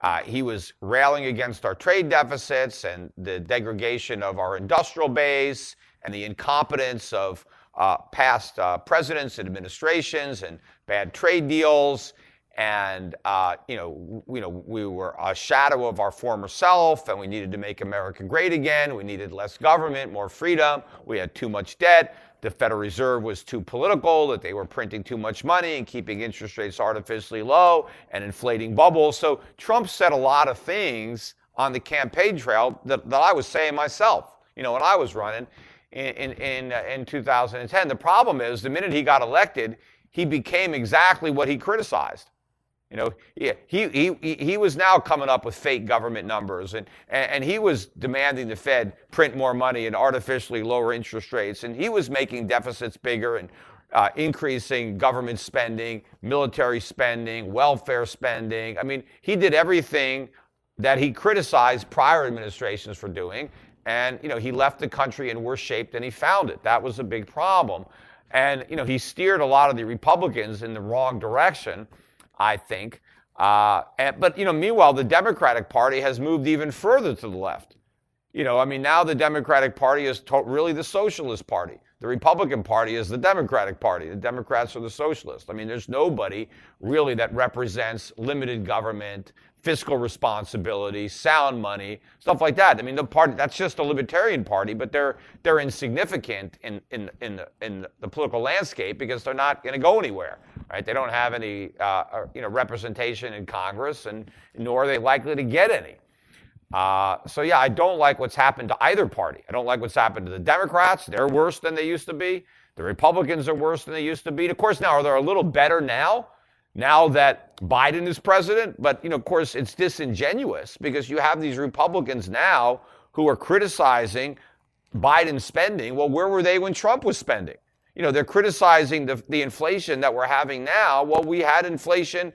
S1: Uh, he was railing against our trade deficits and the degradation of our industrial base and the incompetence of uh, past uh, presidents and administrations and bad trade deals. And uh, you know, you know, we were a shadow of our former self, and we needed to make America great again. We needed less government, more freedom. We had too much debt the Federal Reserve was too political, that they were printing too much money and keeping interest rates artificially low and inflating bubbles. So Trump said a lot of things on the campaign trail that, that I was saying myself, you know, when I was running in, in, in, uh, in 2010. The problem is the minute he got elected, he became exactly what he criticized. You know, he, he, he, he was now coming up with fake government numbers, and, and, he was demanding the Fed print more money and artificially lower interest rates, and he was making deficits bigger and uh, increasing government spending, military spending, welfare spending. I mean, he did everything that he criticized prior administrations for doing, and you know, he left the country in worse shape than he found it. That was a big problem, and you know, he steered a lot of the Republicans in the wrong direction. I think. Uh, and, but you know, meanwhile, the Democratic Party has moved even further to the left. You know, I mean, now the Democratic Party is to- really the Socialist Party. The Republican Party is the Democratic Party. The Democrats are the Socialists. I mean, there's nobody really that represents limited government, fiscal responsibility, sound money, stuff like that. I mean, the party that's just a libertarian party, but they're they're insignificant in in in the, in the political landscape because they're not going to go anywhere, right? They don't have any uh, you know representation in Congress, and nor are they likely to get any. Uh, so yeah, I don't like what's happened to either party. I don't like what's happened to the Democrats. They're worse than they used to be. The Republicans are worse than they used to be. And of course, now are they a little better now? now that Biden is president. But, you know, of course, it's disingenuous because you have these Republicans now who are criticizing Biden's spending. Well, where were they when Trump was spending? You know, they're criticizing the, the inflation that we're having now. Well, we had inflation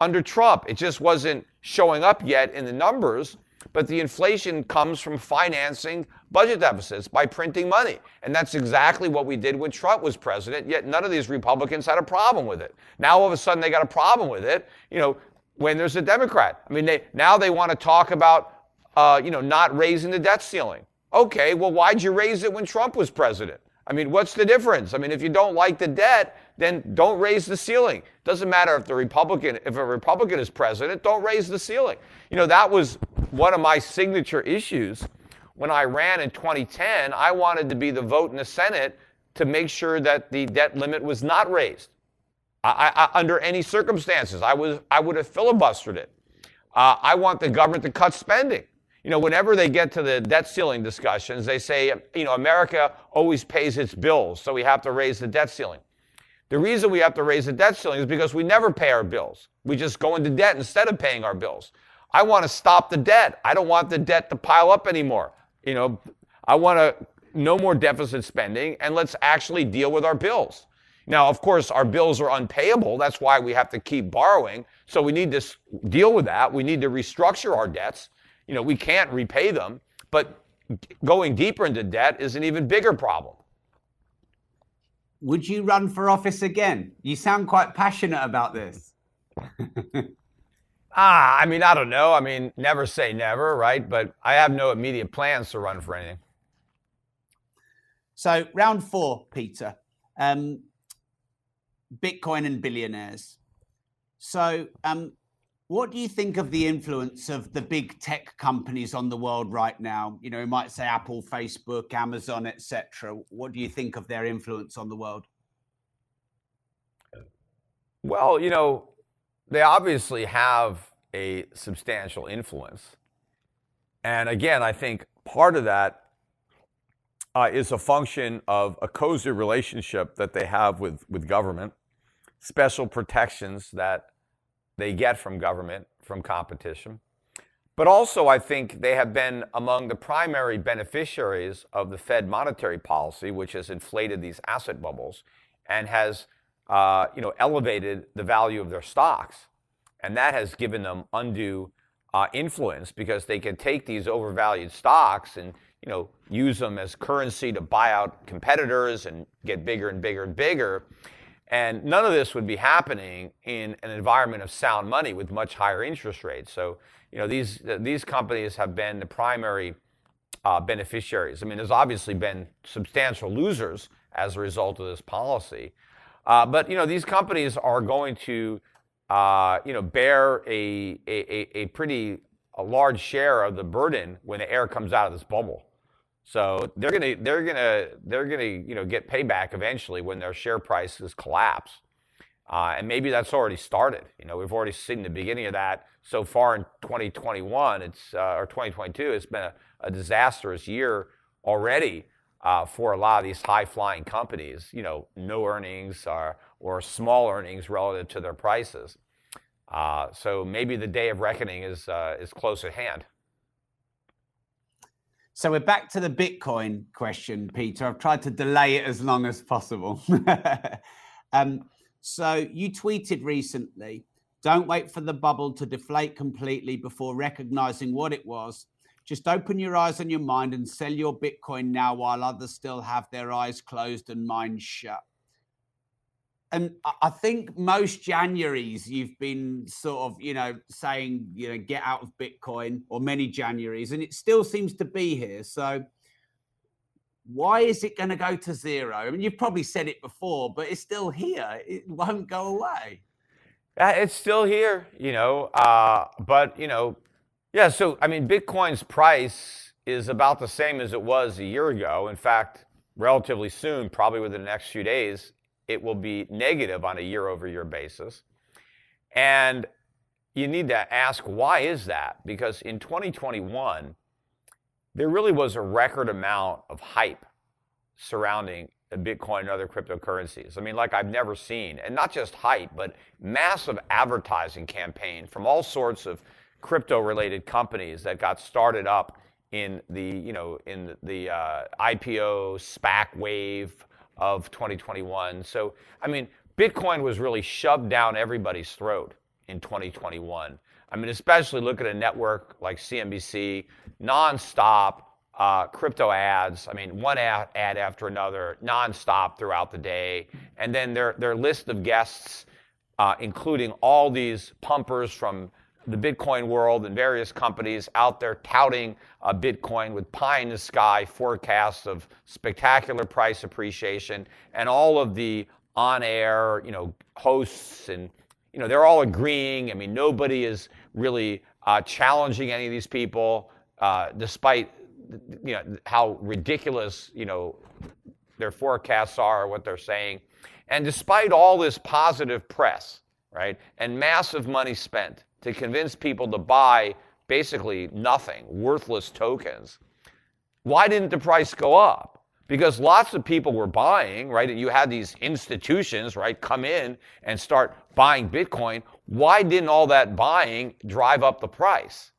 S1: under Trump. It just wasn't showing up yet in the numbers. But the inflation comes from financing budget deficits by printing money. And that's exactly what we did when Trump was president, yet none of these Republicans had a problem with it. Now all of a sudden they got a problem with it, you know, when there's a Democrat. I mean, they, now they want to talk about, uh, you know, not raising the debt ceiling. Okay, well, why'd you raise it when Trump was president? I mean, what's the difference? I mean, if you don't like the debt, then don't raise the ceiling. Doesn't matter if the Republican, if a Republican is president, don't raise the ceiling. You know, that was one of my signature issues when I ran in 2010, I wanted to be the vote in the Senate to make sure that the debt limit was not raised. I, I, under any circumstances, I, was, I would have filibustered it. Uh, I want the government to cut spending. You know, whenever they get to the debt ceiling discussions, they say, you know, America always pays its bills, so we have to raise the debt ceiling. The reason we have to raise the debt ceiling is because we never pay our bills. We just go into debt instead of paying our bills. I want to stop the debt. I don't want the debt to pile up anymore. You know, I want to no more deficit spending and let's actually deal with our bills. Now, of course, our bills are unpayable. That's why we have to keep borrowing. So we need to deal with that. We need to restructure our debts. You know, we can't repay them, but going deeper into debt is an even bigger problem.
S2: Would you run for office again? You sound quite passionate about this.
S1: ah, I mean, I don't know. I mean, never say never, right? But I have no immediate plans to run for anything.
S2: So, round four, Peter. Um, Bitcoin and billionaires. So, um, what do you think of the influence of the big tech companies on the world right now? You know, we might say Apple, Facebook, Amazon, etc. What do you think of their influence on the world?
S1: Well, you know, they obviously have a substantial influence. And again, I think part of that uh, is a function of a cozy relationship that they have with, with government, special protections that they get from government, from competition. But also, I think they have been among the primary beneficiaries of the Fed monetary policy, which has inflated these asset bubbles and has uh, you know, elevated the value of their stocks. And that has given them undue uh, influence because they can take these overvalued stocks and you know, use them as currency to buy out competitors and get bigger and bigger and bigger. And none of this would be happening in an environment of sound money with much higher interest rates. So, you know, these, these companies have been the primary uh, beneficiaries. I mean, there's obviously been substantial losers as a result of this policy. Uh, but, you know, these companies are going to, uh, you know, bear a, a, a pretty a large share of the burden when the air comes out of this bubble. So they're gonna they're gonna they're gonna you know get payback eventually when their share prices collapse, uh, and maybe that's already started. You know we've already seen the beginning of that so far in 2021. It's uh, or 2022. It's been a, a disastrous year already uh, for a lot of these high flying companies. You know no earnings or or small earnings relative to their prices. Uh, so maybe the day of reckoning is uh, is close at hand.
S2: So we're back to the Bitcoin question, Peter. I've tried to delay it as long as possible. um, so you tweeted recently don't wait for the bubble to deflate completely before recognizing what it was. Just open your eyes and your mind and sell your Bitcoin now while others still have their eyes closed and minds shut and I think most Januaries you've been sort of, you know, saying, you know, get out of Bitcoin, or many Januaries, and it still seems to be here. So, why is it going to go to zero? I mean, you've probably said it before, but it's still here. It won't go away.
S1: It's still here, you know. Uh, but you know, yeah. So I mean, Bitcoin's price is about the same as it was a year ago. In fact, relatively soon, probably within the next few days, it will be negative on a year over year basis. And you need to ask why is that? Because in 2021, there really was a record amount of hype surrounding Bitcoin and other cryptocurrencies. I mean, like I've never seen, and not just hype, but massive advertising campaign from all sorts of crypto-related companies that got started up in the, you know, in the uh, IPO SPAC wave of 2021. So, I mean, Bitcoin was really shoved down everybody's throat in 2021. I mean, especially look at a network like CNBC, nonstop uh, crypto ads. I mean, one ad, ad after another, nonstop throughout the day. And then their, their list of guests, uh, including all these pumpers from the Bitcoin world and various companies out there touting uh, Bitcoin with pie in the sky forecasts of spectacular price appreciation, and all of the on-air, you know, hosts and you know they're all agreeing. I mean, nobody is really uh, challenging any of these people, uh, despite you know, how ridiculous, you know, their forecasts are, or what they're saying. And despite all this positive press, right, and massive money spent to convince people to buy basically nothing, worthless tokens, why didn't the price go up? Because lots of people were buying, right? And you had these institutions, right, come in and start buying Bitcoin. Why didn't all that buying drive up the price?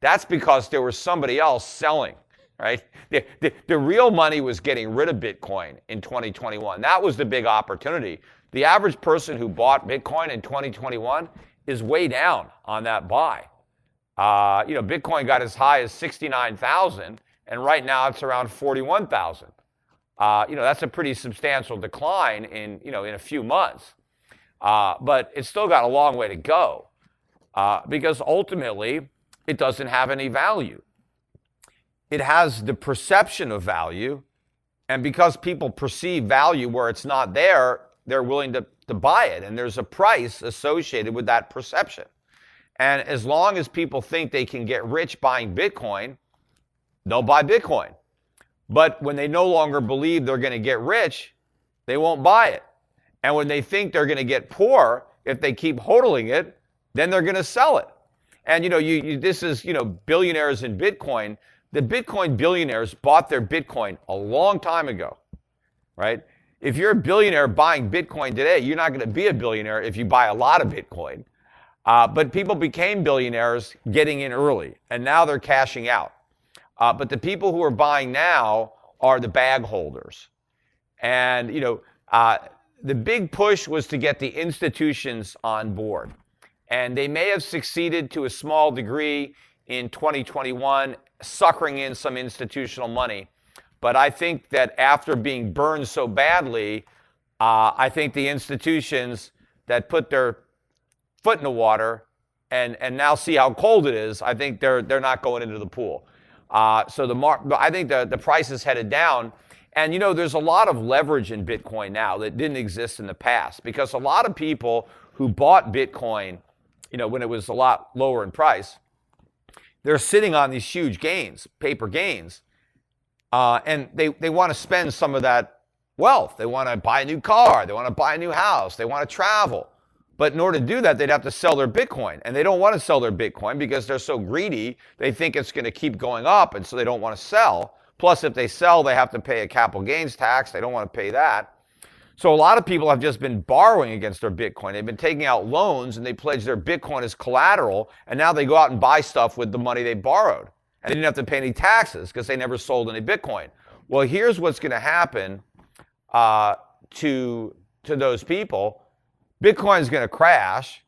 S1: That's because there was somebody else selling, right? The, the, the, real money was getting rid of Bitcoin in 2021. That was the big opportunity. The average person who bought Bitcoin in 2021 is way down on that buy. Uh, you know, Bitcoin got as high as 69,000, and right now it's around 41,000. Uh, you know, that's a pretty substantial decline in, you know, in a few months. Uh, but it's still got a long way to go uh, because ultimately it doesn't have any value. It has the perception of value, and because people perceive value where it's not there, they're willing to, to buy it, and there's a price associated with that perception. And as long as people think they can get rich buying Bitcoin, they'll buy Bitcoin. But when they no longer believe they're going to get rich, they won't buy it. And when they think they're going to get poor, if they keep hodling it, then they're going to sell it. And you know, you, you, this is you know billionaires in Bitcoin. The Bitcoin billionaires bought their Bitcoin a long time ago, right? If you're a billionaire buying Bitcoin today, you're not going to be a billionaire if you buy a lot of Bitcoin. Uh, but people became billionaires getting in early, and now they're cashing out. Uh, but the people who are buying now are the bag holders. And, you know, uh, the big push was to get the institutions on board. And they may have succeeded to a small degree in 2021, suckering in some institutional money. But I think that after being burned so badly, uh, I think the institutions that put their foot in the water and, and now see how cold it is, I think they're, they're not going into the pool. Uh, so the mar- I think the, the price is headed down. And you know, there's a lot of leverage in Bitcoin now that didn't exist in the past because a lot of people who bought Bitcoin, you know, when it was a lot lower in price, they're sitting on these huge gains, paper gains, uh, and they, they want to spend some of that wealth. They want to buy a new car, they want to buy a new house, they want to travel. But in order to do that, they'd have to sell their Bitcoin. And they don't want to sell their Bitcoin because they're so greedy. They think it's going to keep going up. And so they don't want to sell. Plus, if they sell, they have to pay a capital gains tax. They don't want to pay that. So a lot of people have just been borrowing against their Bitcoin. They've been taking out loans and they pledge their Bitcoin as collateral. And now they go out and buy stuff with the money they borrowed. And they didn't have to pay any taxes because they never sold any Bitcoin. Well, here's what's going to happen uh, to, to those people Bitcoin is going to crash.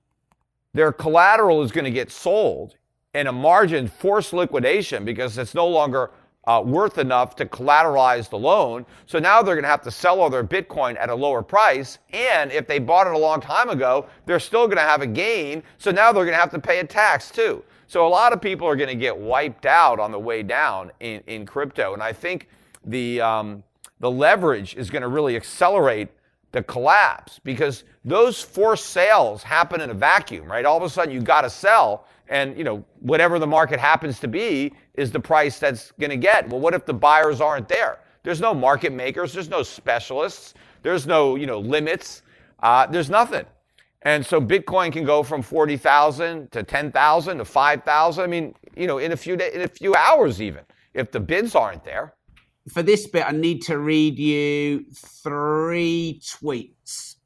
S1: Their collateral is going to get sold in a margin forced liquidation because it's no longer uh, worth enough to collateralize the loan. So now they're going to have to sell all their Bitcoin at a lower price. And if they bought it a long time ago, they're still going to have a gain. So now they're going to have to pay a tax too. So a lot of people are going to get wiped out on the way down in, in crypto. And I think the, um, the leverage is going to really accelerate the collapse because those forced sales happen in a vacuum, right? All of a sudden you got to sell and you know whatever the market happens to be is the price that's going to get. Well, what if the buyers aren't there? There's no market makers, there's no specialists, there's no, you know, limits. Uh, there's nothing. And so Bitcoin can go from 40,000 to 10,000 to 5,000. I mean, you know, in a few days, in a few hours even, if the bids aren't there
S2: for this bit, I need to read you three tweets.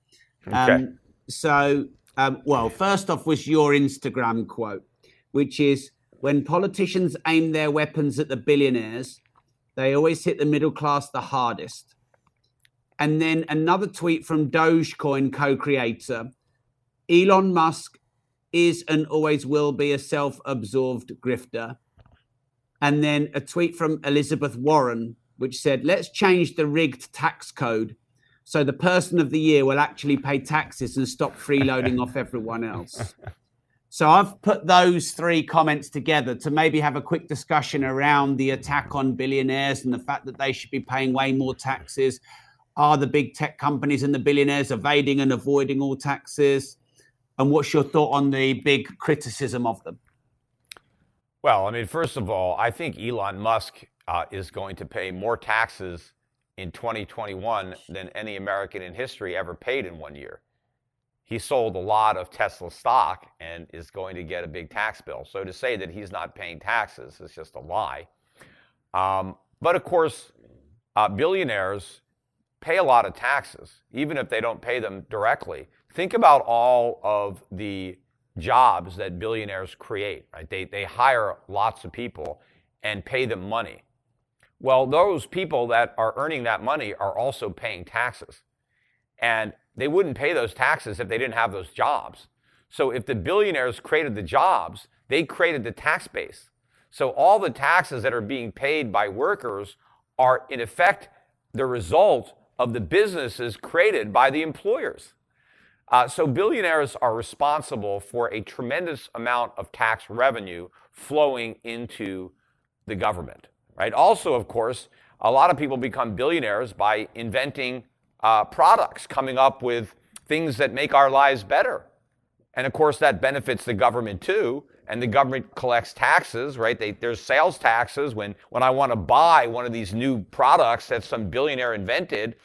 S2: Okay. Um, so, um, well, first off was your Instagram quote, which is when politicians aim their weapons at the billionaires, they always hit the middle class the hardest. And then another tweet from Dogecoin co creator Elon Musk is and always will be a self absorbed grifter. And then a tweet from Elizabeth Warren, which said, let's change the rigged tax code so the person of the year will actually pay taxes and stop freeloading off everyone else. So I've put those three comments together to maybe have a quick discussion around the attack on billionaires and the fact that they should be paying way more taxes. Are the big tech companies and the billionaires evading and avoiding all taxes? And what's your thought on the big criticism of them?
S1: Well, I mean, first of all, I think Elon Musk uh, is going to pay more taxes in 2021 than any American in history ever paid in one year. He sold a lot of Tesla stock and is going to get a big tax bill. So to say that he's not paying taxes is just a lie. Um, but of course, uh, billionaires pay a lot of taxes, even if they don't pay them directly. Think about all of the jobs that billionaires create, right? They, they hire lots of people and pay them money. Well, those people that are earning that money are also paying taxes. And they wouldn't pay those taxes if they didn't have those jobs. So if the billionaires created the jobs, they created the tax base. So all the taxes that are being paid by workers are, in effect, the result of the businesses created by the employers. Uh, so billionaires are responsible for a tremendous amount of tax revenue flowing into the government right? Also, of course, a lot of people become billionaires by inventing uh, products, coming up with things that make our lives better. And of course, that benefits the government too. And the government collects taxes, right? They, there's sales taxes. When, when I want to buy one of these new products that some billionaire invented,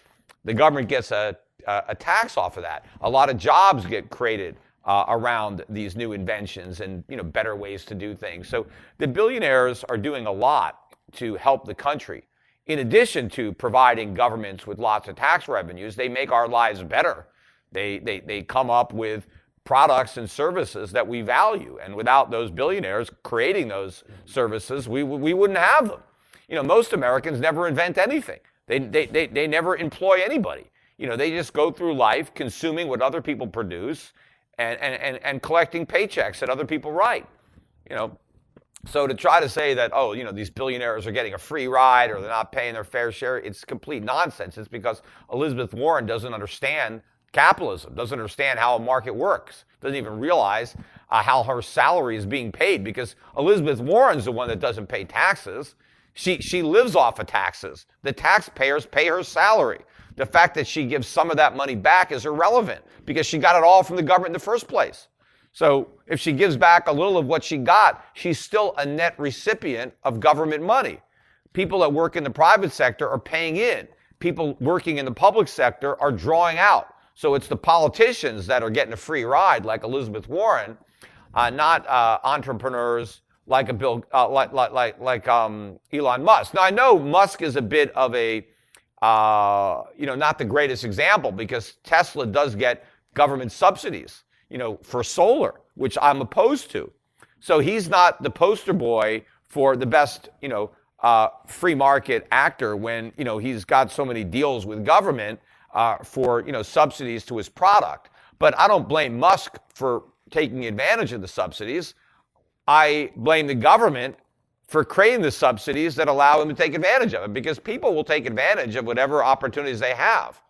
S1: the government gets a, a, a tax off of that. A lot of jobs get created uh, around these new inventions and you know better ways to do things. So the billionaires are doing a lot to help the country. In addition to providing governments with lots of tax revenues, they make our lives better. They, they, they come up with products and services that we value. And without those billionaires creating those services, we, we wouldn't have them. You know, most Americans never invent anything. They, they, they, they never employ anybody. You know, they just go through life consuming what other people produce and, and, and, and collecting paychecks that other people write. You know, so to try to say that, oh, you know, these billionaires are getting a free ride or they're not paying their fair share, it's complete nonsense. It's because Elizabeth Warren doesn't understand capitalism, doesn't understand how a market works, doesn't even realize uh, how her salary is being paid because Elizabeth Warren's the one that doesn't pay taxes. She, she lives off of taxes. The taxpayers pay her salary. The fact that she gives some of that money back is irrelevant because she got it all from the government in the first place. So if she gives back a little of what she got, she's still a net recipient of government money. People that work in the private sector are paying in. People working in the public sector are drawing out. So it's the politicians that are getting a free ride, like Elizabeth Warren, uh, not uh, entrepreneurs like a Bill, uh, like like like, um, Elon Musk. Now I know Musk is a bit of a, uh, you know, not the greatest example because Tesla does get government subsidies you know, for solar, which I'm opposed to. So he's not the poster boy for the best, you know, uh, free market actor when, you know, he's got so many deals with government uh, for, you know, subsidies to his product. But I don't blame Musk for taking advantage of the subsidies. I blame the government for creating the subsidies that allow him to take advantage of it because people will take advantage of whatever opportunities they have.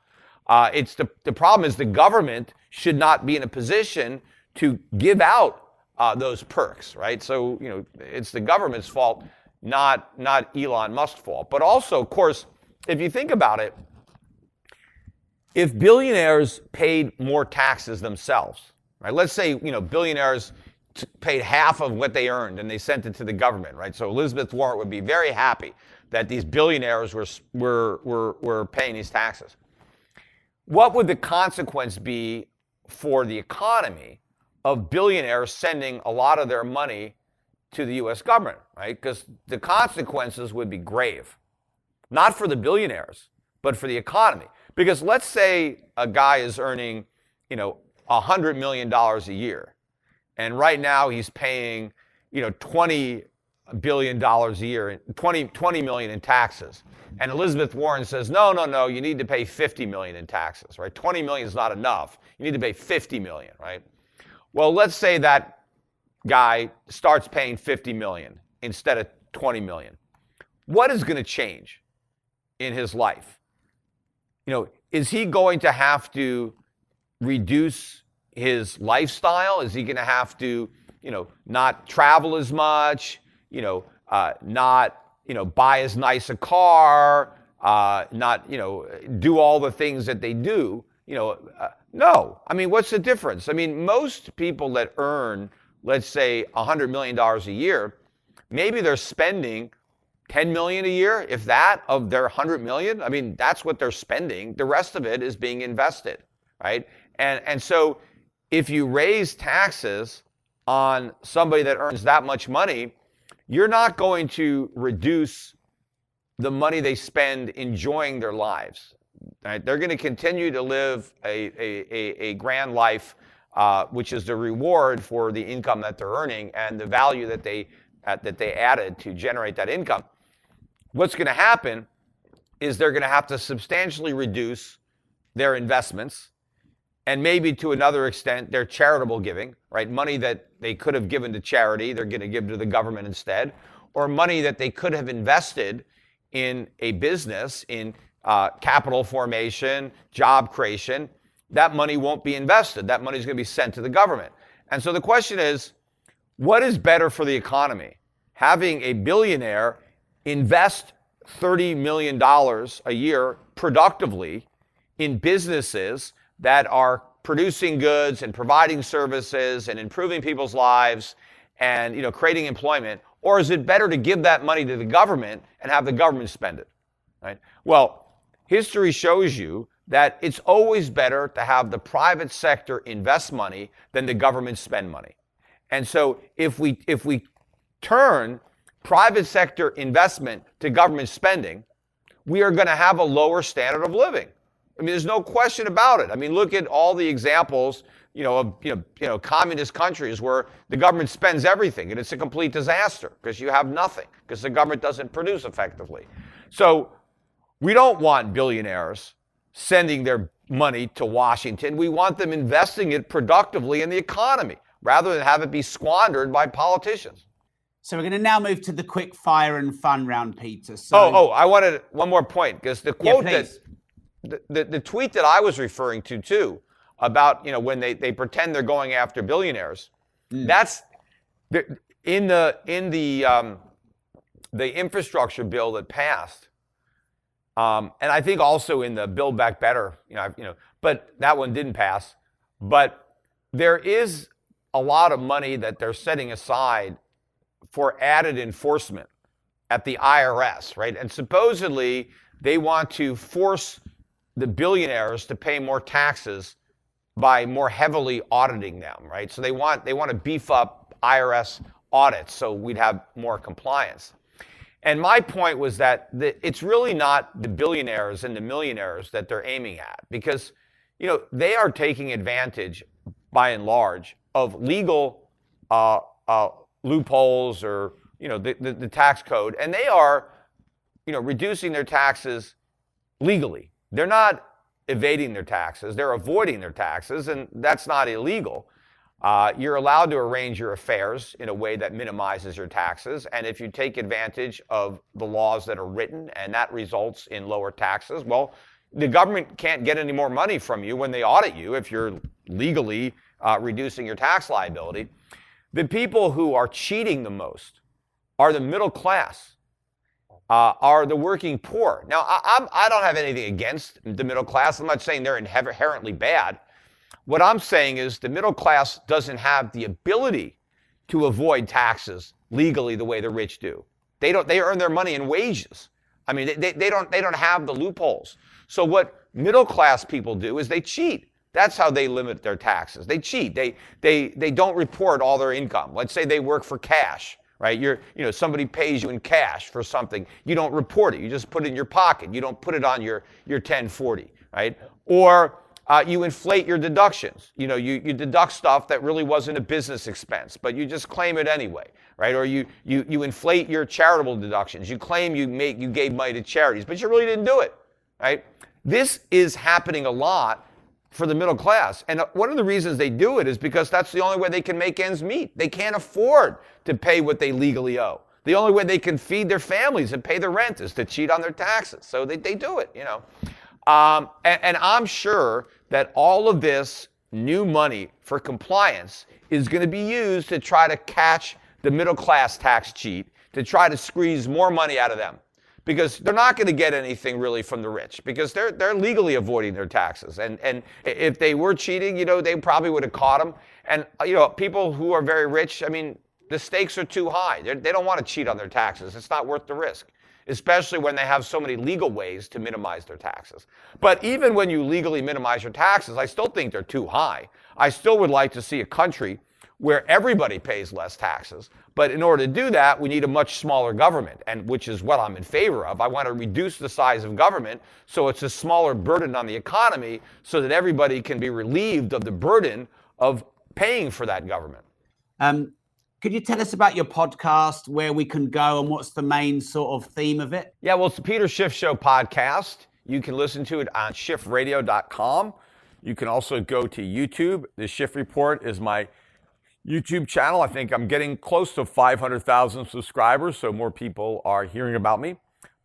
S1: Uh, it's the, the problem is the government should not be in a position to give out uh, those perks, right? So, you know, it's the government's fault, not, not Elon Musk's fault. But also, of course, if you think about it, if billionaires paid more taxes themselves, right? Let's say, you know, billionaires paid half of what they earned and they sent it to the government, right? So Elizabeth Warren would be very happy that these billionaires were, were, were, were paying these taxes. What would the consequence be for the economy of billionaires sending a lot of their money to the US government, right? Because the consequences would be grave. Not for the billionaires, but for the economy. Because let's say a guy is earning, you know, $100 million a year. And right now he's paying, you know, 20 billion dollars a year, 20, 20 million in taxes. And Elizabeth Warren says, no, no, no, you need to pay 50 million in taxes, right? 20 million is not enough. You need to pay 50 million, right? Well, let's say that guy starts paying 50 million instead of 20 million. What is going to change in his life? You know, is he going to have to reduce his lifestyle? Is he going to have to, you know, not travel as much? You know, uh, not you know, buy as nice a car, uh, not, you know, do all the things that they do. You know, uh, no. I mean, what's the difference? I mean, most people that earn, let's say, $100 million a year, maybe they're spending 10 million a year, if that, of their 100 million. I mean, that's what they're spending. The rest of it is being invested, right? And, and so if you raise taxes on somebody that earns that much money, you're not going to reduce the money they spend enjoying their lives. Right? They're going to continue to live a, a, a, a grand life, uh, which is the reward for the income that they're earning and the value that they, uh, that they added to generate that income. What's going to happen is they're going to have to substantially reduce their investments and maybe to another extent their charitable giving, right? Money that they could have given to charity, they're going to give to the government instead, or money that they could have invested in a business, in uh, capital formation, job creation, that money won't be invested. That money is going to be sent to the government. And so the question is what is better for the economy? Having a billionaire invest $30 million a year productively in businesses that are producing goods and providing services and improving people's lives and you know creating employment or is it better to give that money to the government and have the government spend it right? Well history shows you that it's always better to have the private sector invest money than the government spend money. And so if we if we turn private sector investment to government spending we are going to have a lower standard of living I mean, there's no question about it. I mean, look at all the examples, you know, of you know, you know, communist countries where the government spends everything and it's a complete disaster because you have nothing because the government doesn't produce effectively. So we don't want billionaires sending their money to Washington. We want them investing it productively in the economy rather than have it be squandered by politicians.
S2: So we're going to now move to the quick fire and fun round, Peter.
S1: So, oh, oh, I wanted one more point because the quote yeah, that the, the, the tweet that I was referring to too about you know when they, they pretend they're going after billionaires, mm. that's the, in the in the um, the infrastructure bill that passed, um, and I think also in the Build Back Better, you know, you know, but that one didn't pass. But there is a lot of money that they're setting aside for added enforcement at the IRS, right? And supposedly they want to force the billionaires to pay more taxes by more heavily auditing them, right? So they want they want to beef up IRS audits so we'd have more compliance. And my point was that the, it's really not the billionaires and the millionaires that they're aiming at because you know they are taking advantage by and large of legal uh, uh, loopholes or you know the, the, the tax code and they are you know reducing their taxes legally they're not evading their taxes, they're avoiding their taxes, and that's not illegal. Uh, you're allowed to arrange your affairs in a way that minimizes your taxes. And if you take advantage of the laws that are written and that results in lower taxes, well, the government can't get any more money from you when they audit you if you're legally uh, reducing your tax liability. The people who are cheating the most are the middle class uh, are the working poor. Now, I, I'm, I do not have anything against the middle class. I'm not saying they're inherently bad. What I'm saying is the middle class doesn't have the ability to avoid taxes legally the way the rich do. They don't. They earn their money in wages. I mean, they, they don't. They don't have the loopholes. So what middle class people do is they cheat. That's how they limit their taxes. They cheat. They they they don't report all their income. Let's say they work for cash right? You're, you know, somebody pays you in cash for something. You don't report it. You just put it in your pocket. You don't put it on your, your 1040, right? Or uh, you inflate your deductions. You know, you, you deduct stuff that really wasn't a business expense, but you just claim it anyway, right? Or you, you, you inflate your charitable deductions. You claim you, make, you gave money to charities, but you really didn't do it, right? This is happening a lot for the middle class. And uh, one of the reasons they do it is because that's the only way they can make ends meet. They can't afford to pay what they legally owe. The only way they can feed their families and pay the rent is to cheat on their taxes. So they, they do it, you know. Um, and, and I'm sure that all of this new money for compliance is going to be used to try to catch the middle class tax cheat, to try to squeeze more money out of them because they're not going to get anything really from the rich because they're they're legally avoiding their taxes. And and if they were cheating, you know, they probably would have caught them. And you know, people who are very rich, I mean, the stakes are too high. They're, they do not want to cheat on their taxes. It's not worth the risk. especially when they have so many legal ways to minimize their taxes. But even when you legally minimize your taxes, I still think they're too high. I still would like to see a country where everybody pays less taxes. But in order to do that, we need a much smaller government, and which is what I'm in favor of. I want to reduce the size of government so it's a smaller burden on the economy so that everybody can be relieved of the burden of paying for that government.
S2: Um, could you tell us about your podcast, where we can go, and what's the main sort of theme of it?
S1: Yeah, well, it's the Peter Schiff Show podcast. You can listen to it on schiffradio.com. You can also go to YouTube. The Schiff Report is my YouTube channel. I think I'm getting close to 500,000 subscribers, so more people are hearing about me.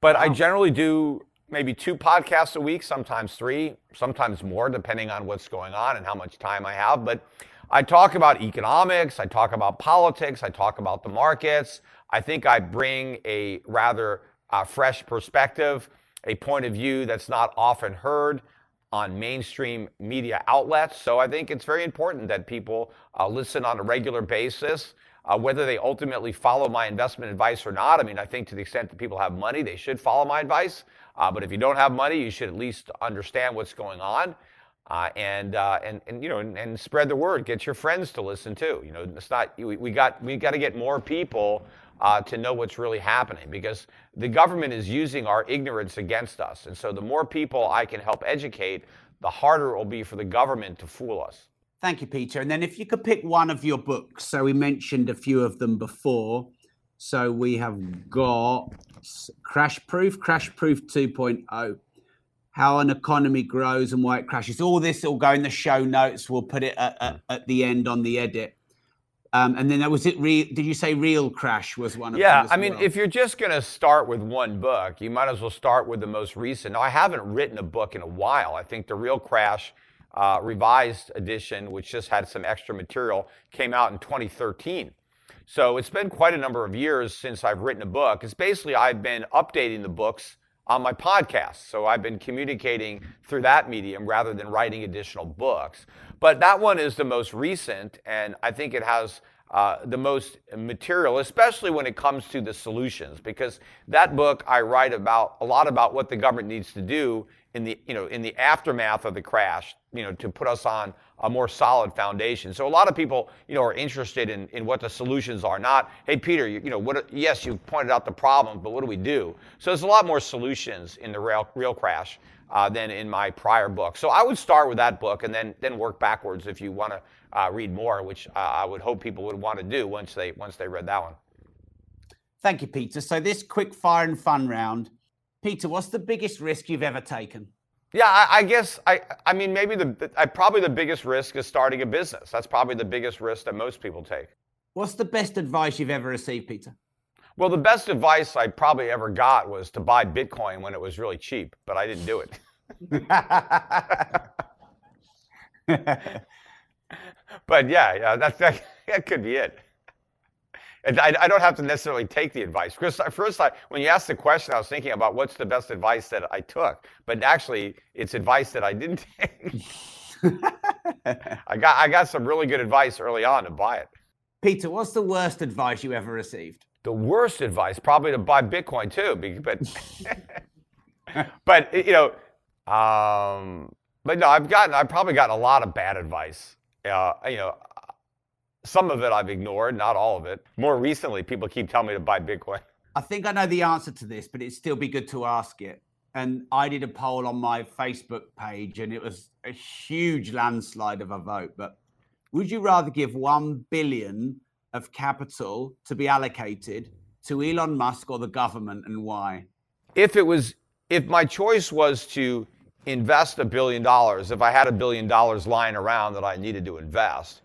S1: But wow. I generally do maybe two podcasts a week, sometimes three, sometimes more, depending on what's going on and how much time I have. But I talk about economics, I talk about politics, I talk about the markets. I think I bring a rather uh, fresh perspective, a point of view that's not often heard on mainstream media outlets. So I think it's very important that people uh, listen on a regular basis. Uh, whether they ultimately follow my investment advice or not, I mean, I think to the extent that people have money, they should follow my advice. Uh, but if you don't have money, you should at least understand what's going on. Uh, and, uh, and, and, you know, and, and, spread the word. Get your friends to listen too. You know, it's not, we, we got, we got to get more people uh, to know what's really happening because the government is using our ignorance against us. And so the more people I can help educate, the harder it will be for the government to fool us.
S2: Thank you, Peter. And then if you could pick one of your books, so we mentioned a few of them before. So we have got Crash Proof, Crash Proof 2.0 how an economy grows and why it crashes. All this will go in the show notes. We'll put it at, at, at the end on the edit. Um, and then was it real? Did you say real crash was one of
S1: yeah, I mean,
S2: well?
S1: if you're just going to start with one book, you might as well start with the most recent. Now, I haven't written a book in a while. I think the Real Crash uh, revised edition, which just had some extra material, came out in 2013. So it's been quite a number of years since I've written a book. It's basically I've been updating the books on my podcast. So I've been communicating through that medium rather than writing additional books. But that one is the most recent, and I think it has uh, the most material, especially when it comes to the solutions, because that book I write about a lot about what the government needs to do in the you know in the aftermath of the crash, you know, to put us on a more solid foundation. So a lot of people, you know, are interested in, in what the solutions are. Not, hey, Peter, you, you know, what? Yes, you pointed out the problem, but what do we do? So there's a lot more solutions in the real, real crash uh, than in my prior book. So I would start with that book and then then work backwards if you want to uh, read more, which uh, I would hope people would want to do once they once they read that one.
S2: Thank you, Peter. So this quick fire and fun round, Peter, what's the biggest risk you've ever taken?
S1: Yeah, I, I, guess I. I mean, maybe the I, probably the biggest risk is starting a business. That's probably the biggest risk that most people take.
S2: What's the best advice you've ever received, Peter?
S1: Well, the best advice I probably ever got was to buy Bitcoin when it was really cheap, but I didn't do it. but yeah, yeah, that's that, that could be it. I, I, don't have to necessarily take the advice. Because first, I, when you asked the question, I was thinking about what's the best advice that I took. But actually, it's advice that I didn't take. I got I got some really good advice early on to buy it.
S2: Peter, what's the worst advice you ever received?
S1: The worst advice, probably to buy Bitcoin too. But but you know, um, but no, I've gotten I've probably gotten a lot of bad advice. Uh, you know, some of it I've ignored, not all of it. More recently, people keep telling me to buy Bitcoin.
S2: I think I know the answer to this, but it'd still be good to ask it. And I did a poll on my Facebook page, and it was a huge landslide of a vote. But would you rather give 1 billion of capital to be allocated to Elon Musk or the government, and why?
S1: If it was, if my choice was to invest a billion dollars, if I had a billion dollars lying around that I needed to invest,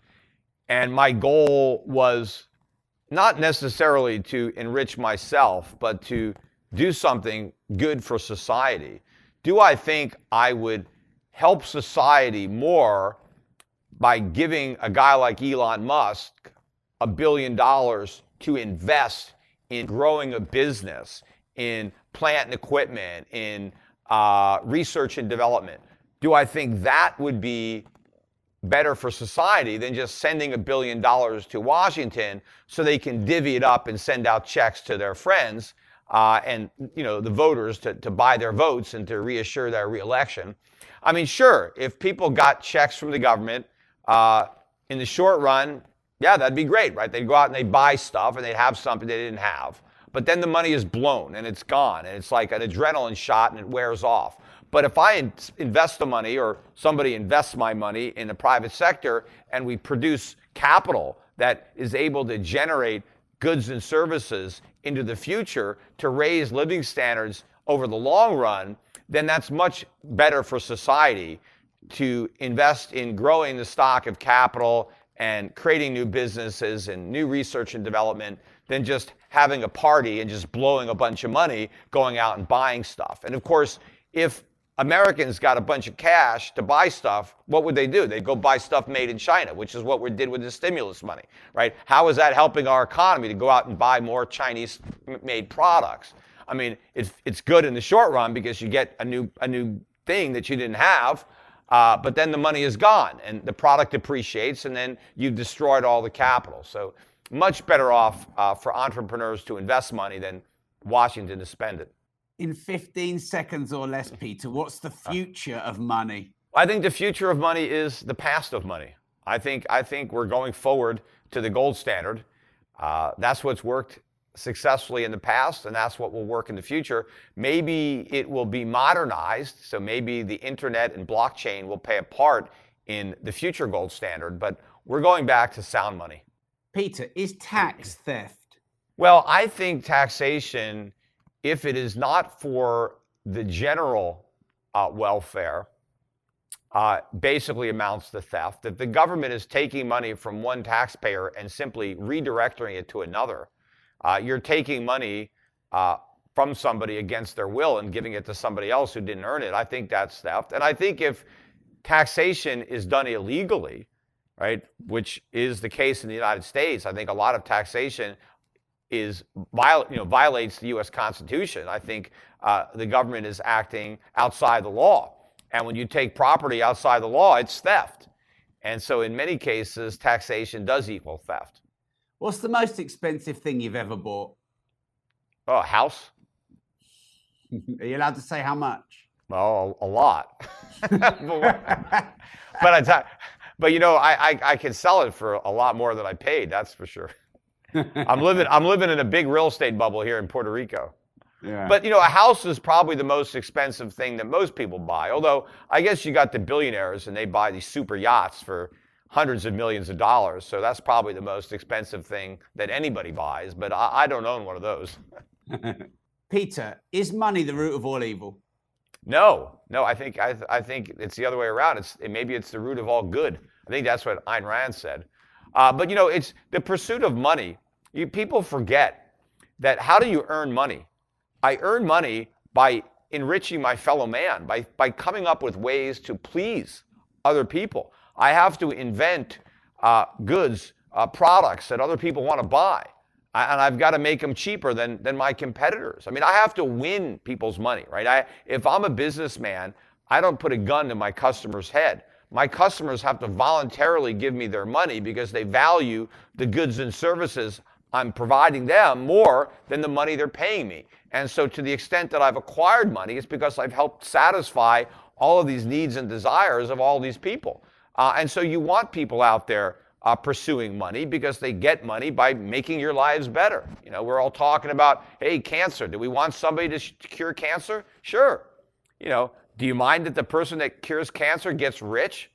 S1: and my goal was not necessarily to enrich myself, but to do something good for society. Do I think I would help society more by giving a guy like Elon Musk a billion dollars to invest in growing a business, in plant and equipment, in uh, research and development? Do I think that would be better for society than just sending a billion dollars to Washington so they can divvy it up and send out checks to their friends. uh, and you know the voters to, to buy their votes and to reassure their reelection. I mean, sure, if people got checks from the government uh, in the short run, yeah, that'd be great, right? They'd go out and they'd buy stuff and they'd have something they didn't have. But then the money is blown and it's gone and it's like an adrenaline shot and it wears off. But if I invest the money or somebody invests my money in the private sector and we produce capital that is able to generate goods and services into the future to raise living standards over the long run, then that's much better for society to invest in growing the stock of capital and creating new businesses and new research and development than just having a party and just blowing a bunch of money going out and buying stuff. And of course, if Americans got a bunch of cash to buy stuff, what would they do? They'd go buy stuff made in China, which is what we did with the stimulus money, right? How is that helping our economy to go out and buy more Chinese made products? I mean, it's, it's good in the short run because you get a new, a new thing that you didn't have, uh, but then the money is gone and the product depreciates and then you've destroyed all the capital. So much better off uh, for entrepreneurs to invest money than Washington to spend it
S2: in 15 seconds or less, Peter, what's the uh. future of money?
S1: I think the future of money is the past of money. I think I think we're going forward to the gold standard. Uh, that's what's worked successfully in the past, and that's what will work in the future. Maybe it will be modernized, so maybe the internet and blockchain will play a part in the future gold standard. But we're going back to sound money.
S2: Peter, is tax theft?
S1: Well, I think taxation if it is not for the general uh, welfare, uh, basically amounts to theft. That the government is taking money from one taxpayer and simply redirecting it to another. Uh, you're taking money uh, from somebody against their will and giving it to somebody else who didn't earn it. I think that's theft. And I think if taxation is done illegally, right, which is the case in the United States, I think a lot of taxation is viol- you know, violates the U.S. Constitution. I think uh, the government is acting outside the law. And when you take property outside the law, it's theft. And so, in many cases, taxation does equal theft.
S2: What's the most expensive thing you've ever bought?
S1: Oh, a house.
S2: Are you allowed to say how much?
S1: Well, a, a lot. but I, t- but you know, I, I I can sell it for a lot more than I paid. That's for sure. I'm living I'm living in a big real estate bubble here in Puerto Rico. Yeah. But you know, a house is probably the most expensive thing that most people buy. Although I guess you got the billionaires and they buy these super yachts for hundreds of millions of dollars. So that's probably the most expensive thing that anybody buys. But I, I don't own one of those.
S2: Peter, is money the root of all evil?
S1: No, no. I think I, I think it's the other way around. It's maybe it's the root of all good. I think that's what Ayn Rand said. Uh, but you know, it's the pursuit of money you, people forget that how do you earn money? I earn money by enriching my fellow man, by, by coming up with ways to please other people. I have to invent uh, goods, uh, products that other people want to buy. And I've got to make them cheaper than, than my competitors. I mean, I have to win people's money, right? I, if I'm a businessman, I don't put a gun to my customer's head. My customers have to voluntarily give me their money because they value the goods and services I'm providing them more than the money they're paying me. And so, to the extent that I've acquired money, it's because I've helped satisfy all of these needs and desires of all these people. Uh, and so, you want people out there uh, pursuing money because they get money by making your lives better. You know, we're all talking about, hey, cancer. Do we want somebody to, sh- to cure cancer? Sure. You know, do you mind that the person that cures cancer gets rich?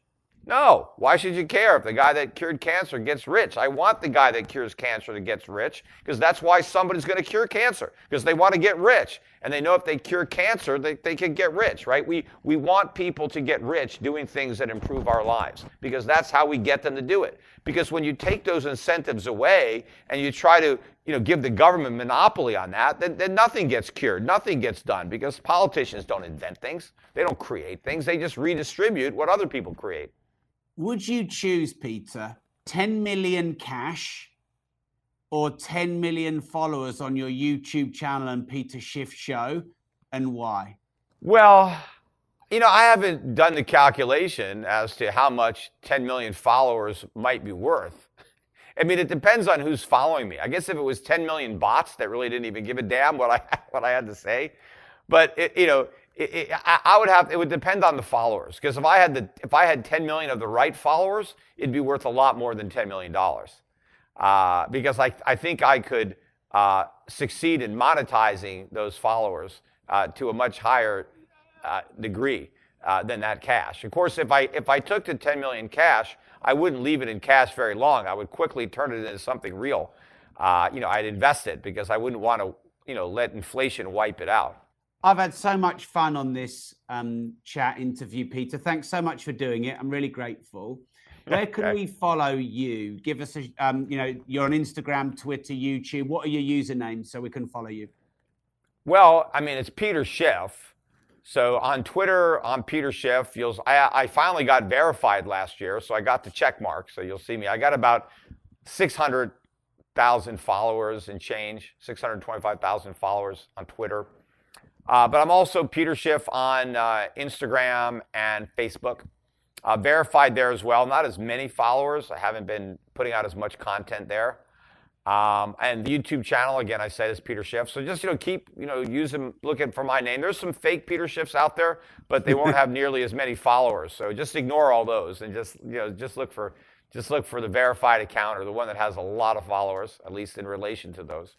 S1: No. Why should you care if the guy that cured cancer gets rich? I want the guy that cures cancer that gets rich because that's why somebody's going to cure cancer because they want to get rich. And they know if they cure cancer, they, they can get rich, right? We, we want people to get rich doing things that improve our lives because that's how we get them to do it. Because when you take those incentives away and you try to you know, give the government monopoly on that, then, then nothing gets cured, nothing gets done because politicians don't invent things. They don't create things. They just redistribute what other people create.
S2: Would you choose, Peter, 10 million cash or 10 million followers on your YouTube channel and Peter Schiff show, and why?
S1: Well, you know, I haven't done the calculation as to how much 10 million followers might be worth. I mean, it depends on who's following me. I guess if it was 10 million bots that really didn't even give a damn what I what I had to say, but it, you know, it, it, I, I would have. It would depend on the followers because if I had the if I had 10 million of the right followers, it'd be worth a lot more than 10 million dollars. Uh, because I I think I could uh, succeed in monetizing those followers uh, to a much higher uh, degree uh, than that cash. Of course, if I if I took the 10 million cash, I wouldn't leave it in cash very long. I would quickly turn it into something real. Uh, you know, I'd invest it because I wouldn't want to you know let inflation wipe it out.
S2: I've had so much fun on this um, chat interview, Peter. Thanks so much for doing it. I'm really grateful. Where can okay. we follow you? Give us a, um, you know, you're on Instagram, Twitter, YouTube. What are your usernames so we can follow you?
S1: Well, I mean, it's Peter Schiff. So on Twitter, I'm Peter Schiff. You'll, I, I finally got verified last year, so I got the check mark. So you'll see me. I got about 600,000 followers and change, 625,000 followers on Twitter. Uh, but I'm also Peter Schiff on uh, Instagram and Facebook. Uh, verified there as well. Not as many followers. I haven't been putting out as much content there. Um, and the YouTube channel, again, I said is Peter Schiff. So just, you know, keep, you know, using, looking for my name. There's some fake Peter Schiffs out there, but they won't have nearly as many followers. So just ignore all those and just, you know, just look for, just look for the verified account or the one that has a lot of followers, at least in relation to those.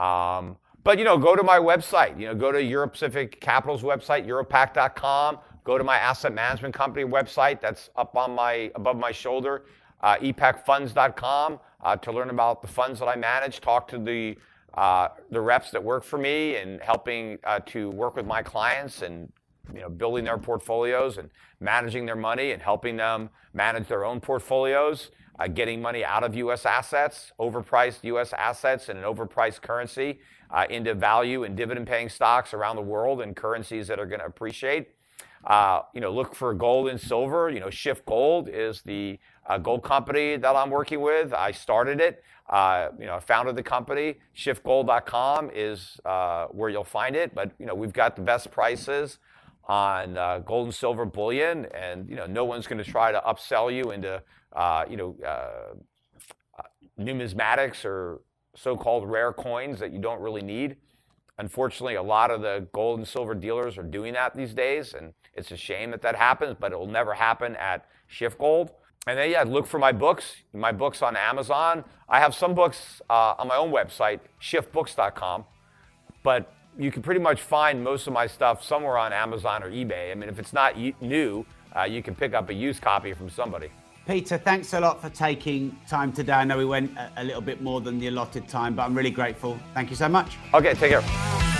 S1: Um, but, you know, go to my website, you know, go to Euro Pacific Capital's website, europac.com. Go to my asset management company website. That's up on my, above my shoulder, uh, epacfunds.com uh, to learn about the funds that I manage, talk to the, uh, the reps that work for me and helping uh, to work with my clients and you know, building their portfolios and managing their money and helping them manage their own portfolios, uh, getting money out of U.S. assets, overpriced U.S. assets and an overpriced currency uh, into value and dividend-paying stocks around the world and currencies that are going to appreciate. Uh, you know, look for gold and silver. You know, Schiff Gold is the uh, gold company that I'm working with. I started it. Uh, you know, I founded the company. SchiffGold.com is where you'll find it. But you know, we've got the best prices on gold and silver bullion, and you know, no one's going to try to upsell you into you know numismatics or so-called rare coins that you don't really need. Unfortunately, a lot of the gold and silver dealers are doing that these days, and it's a shame that that happens, but it will never happen at Schiff Gold. And then, yeah, look for my books. My books on Amazon. I have some books uh, on my own website, schiffbooks.com, but you can pretty much find most of my stuff somewhere on Amazon or eBay. I mean, if it's not new, uh, you can pick up a used copy from somebody.
S2: Peter, thanks a lot for taking time today. I know we went a, a little bit more than the allotted time, but I'm really grateful. Thank you so much.
S1: Okay, take care.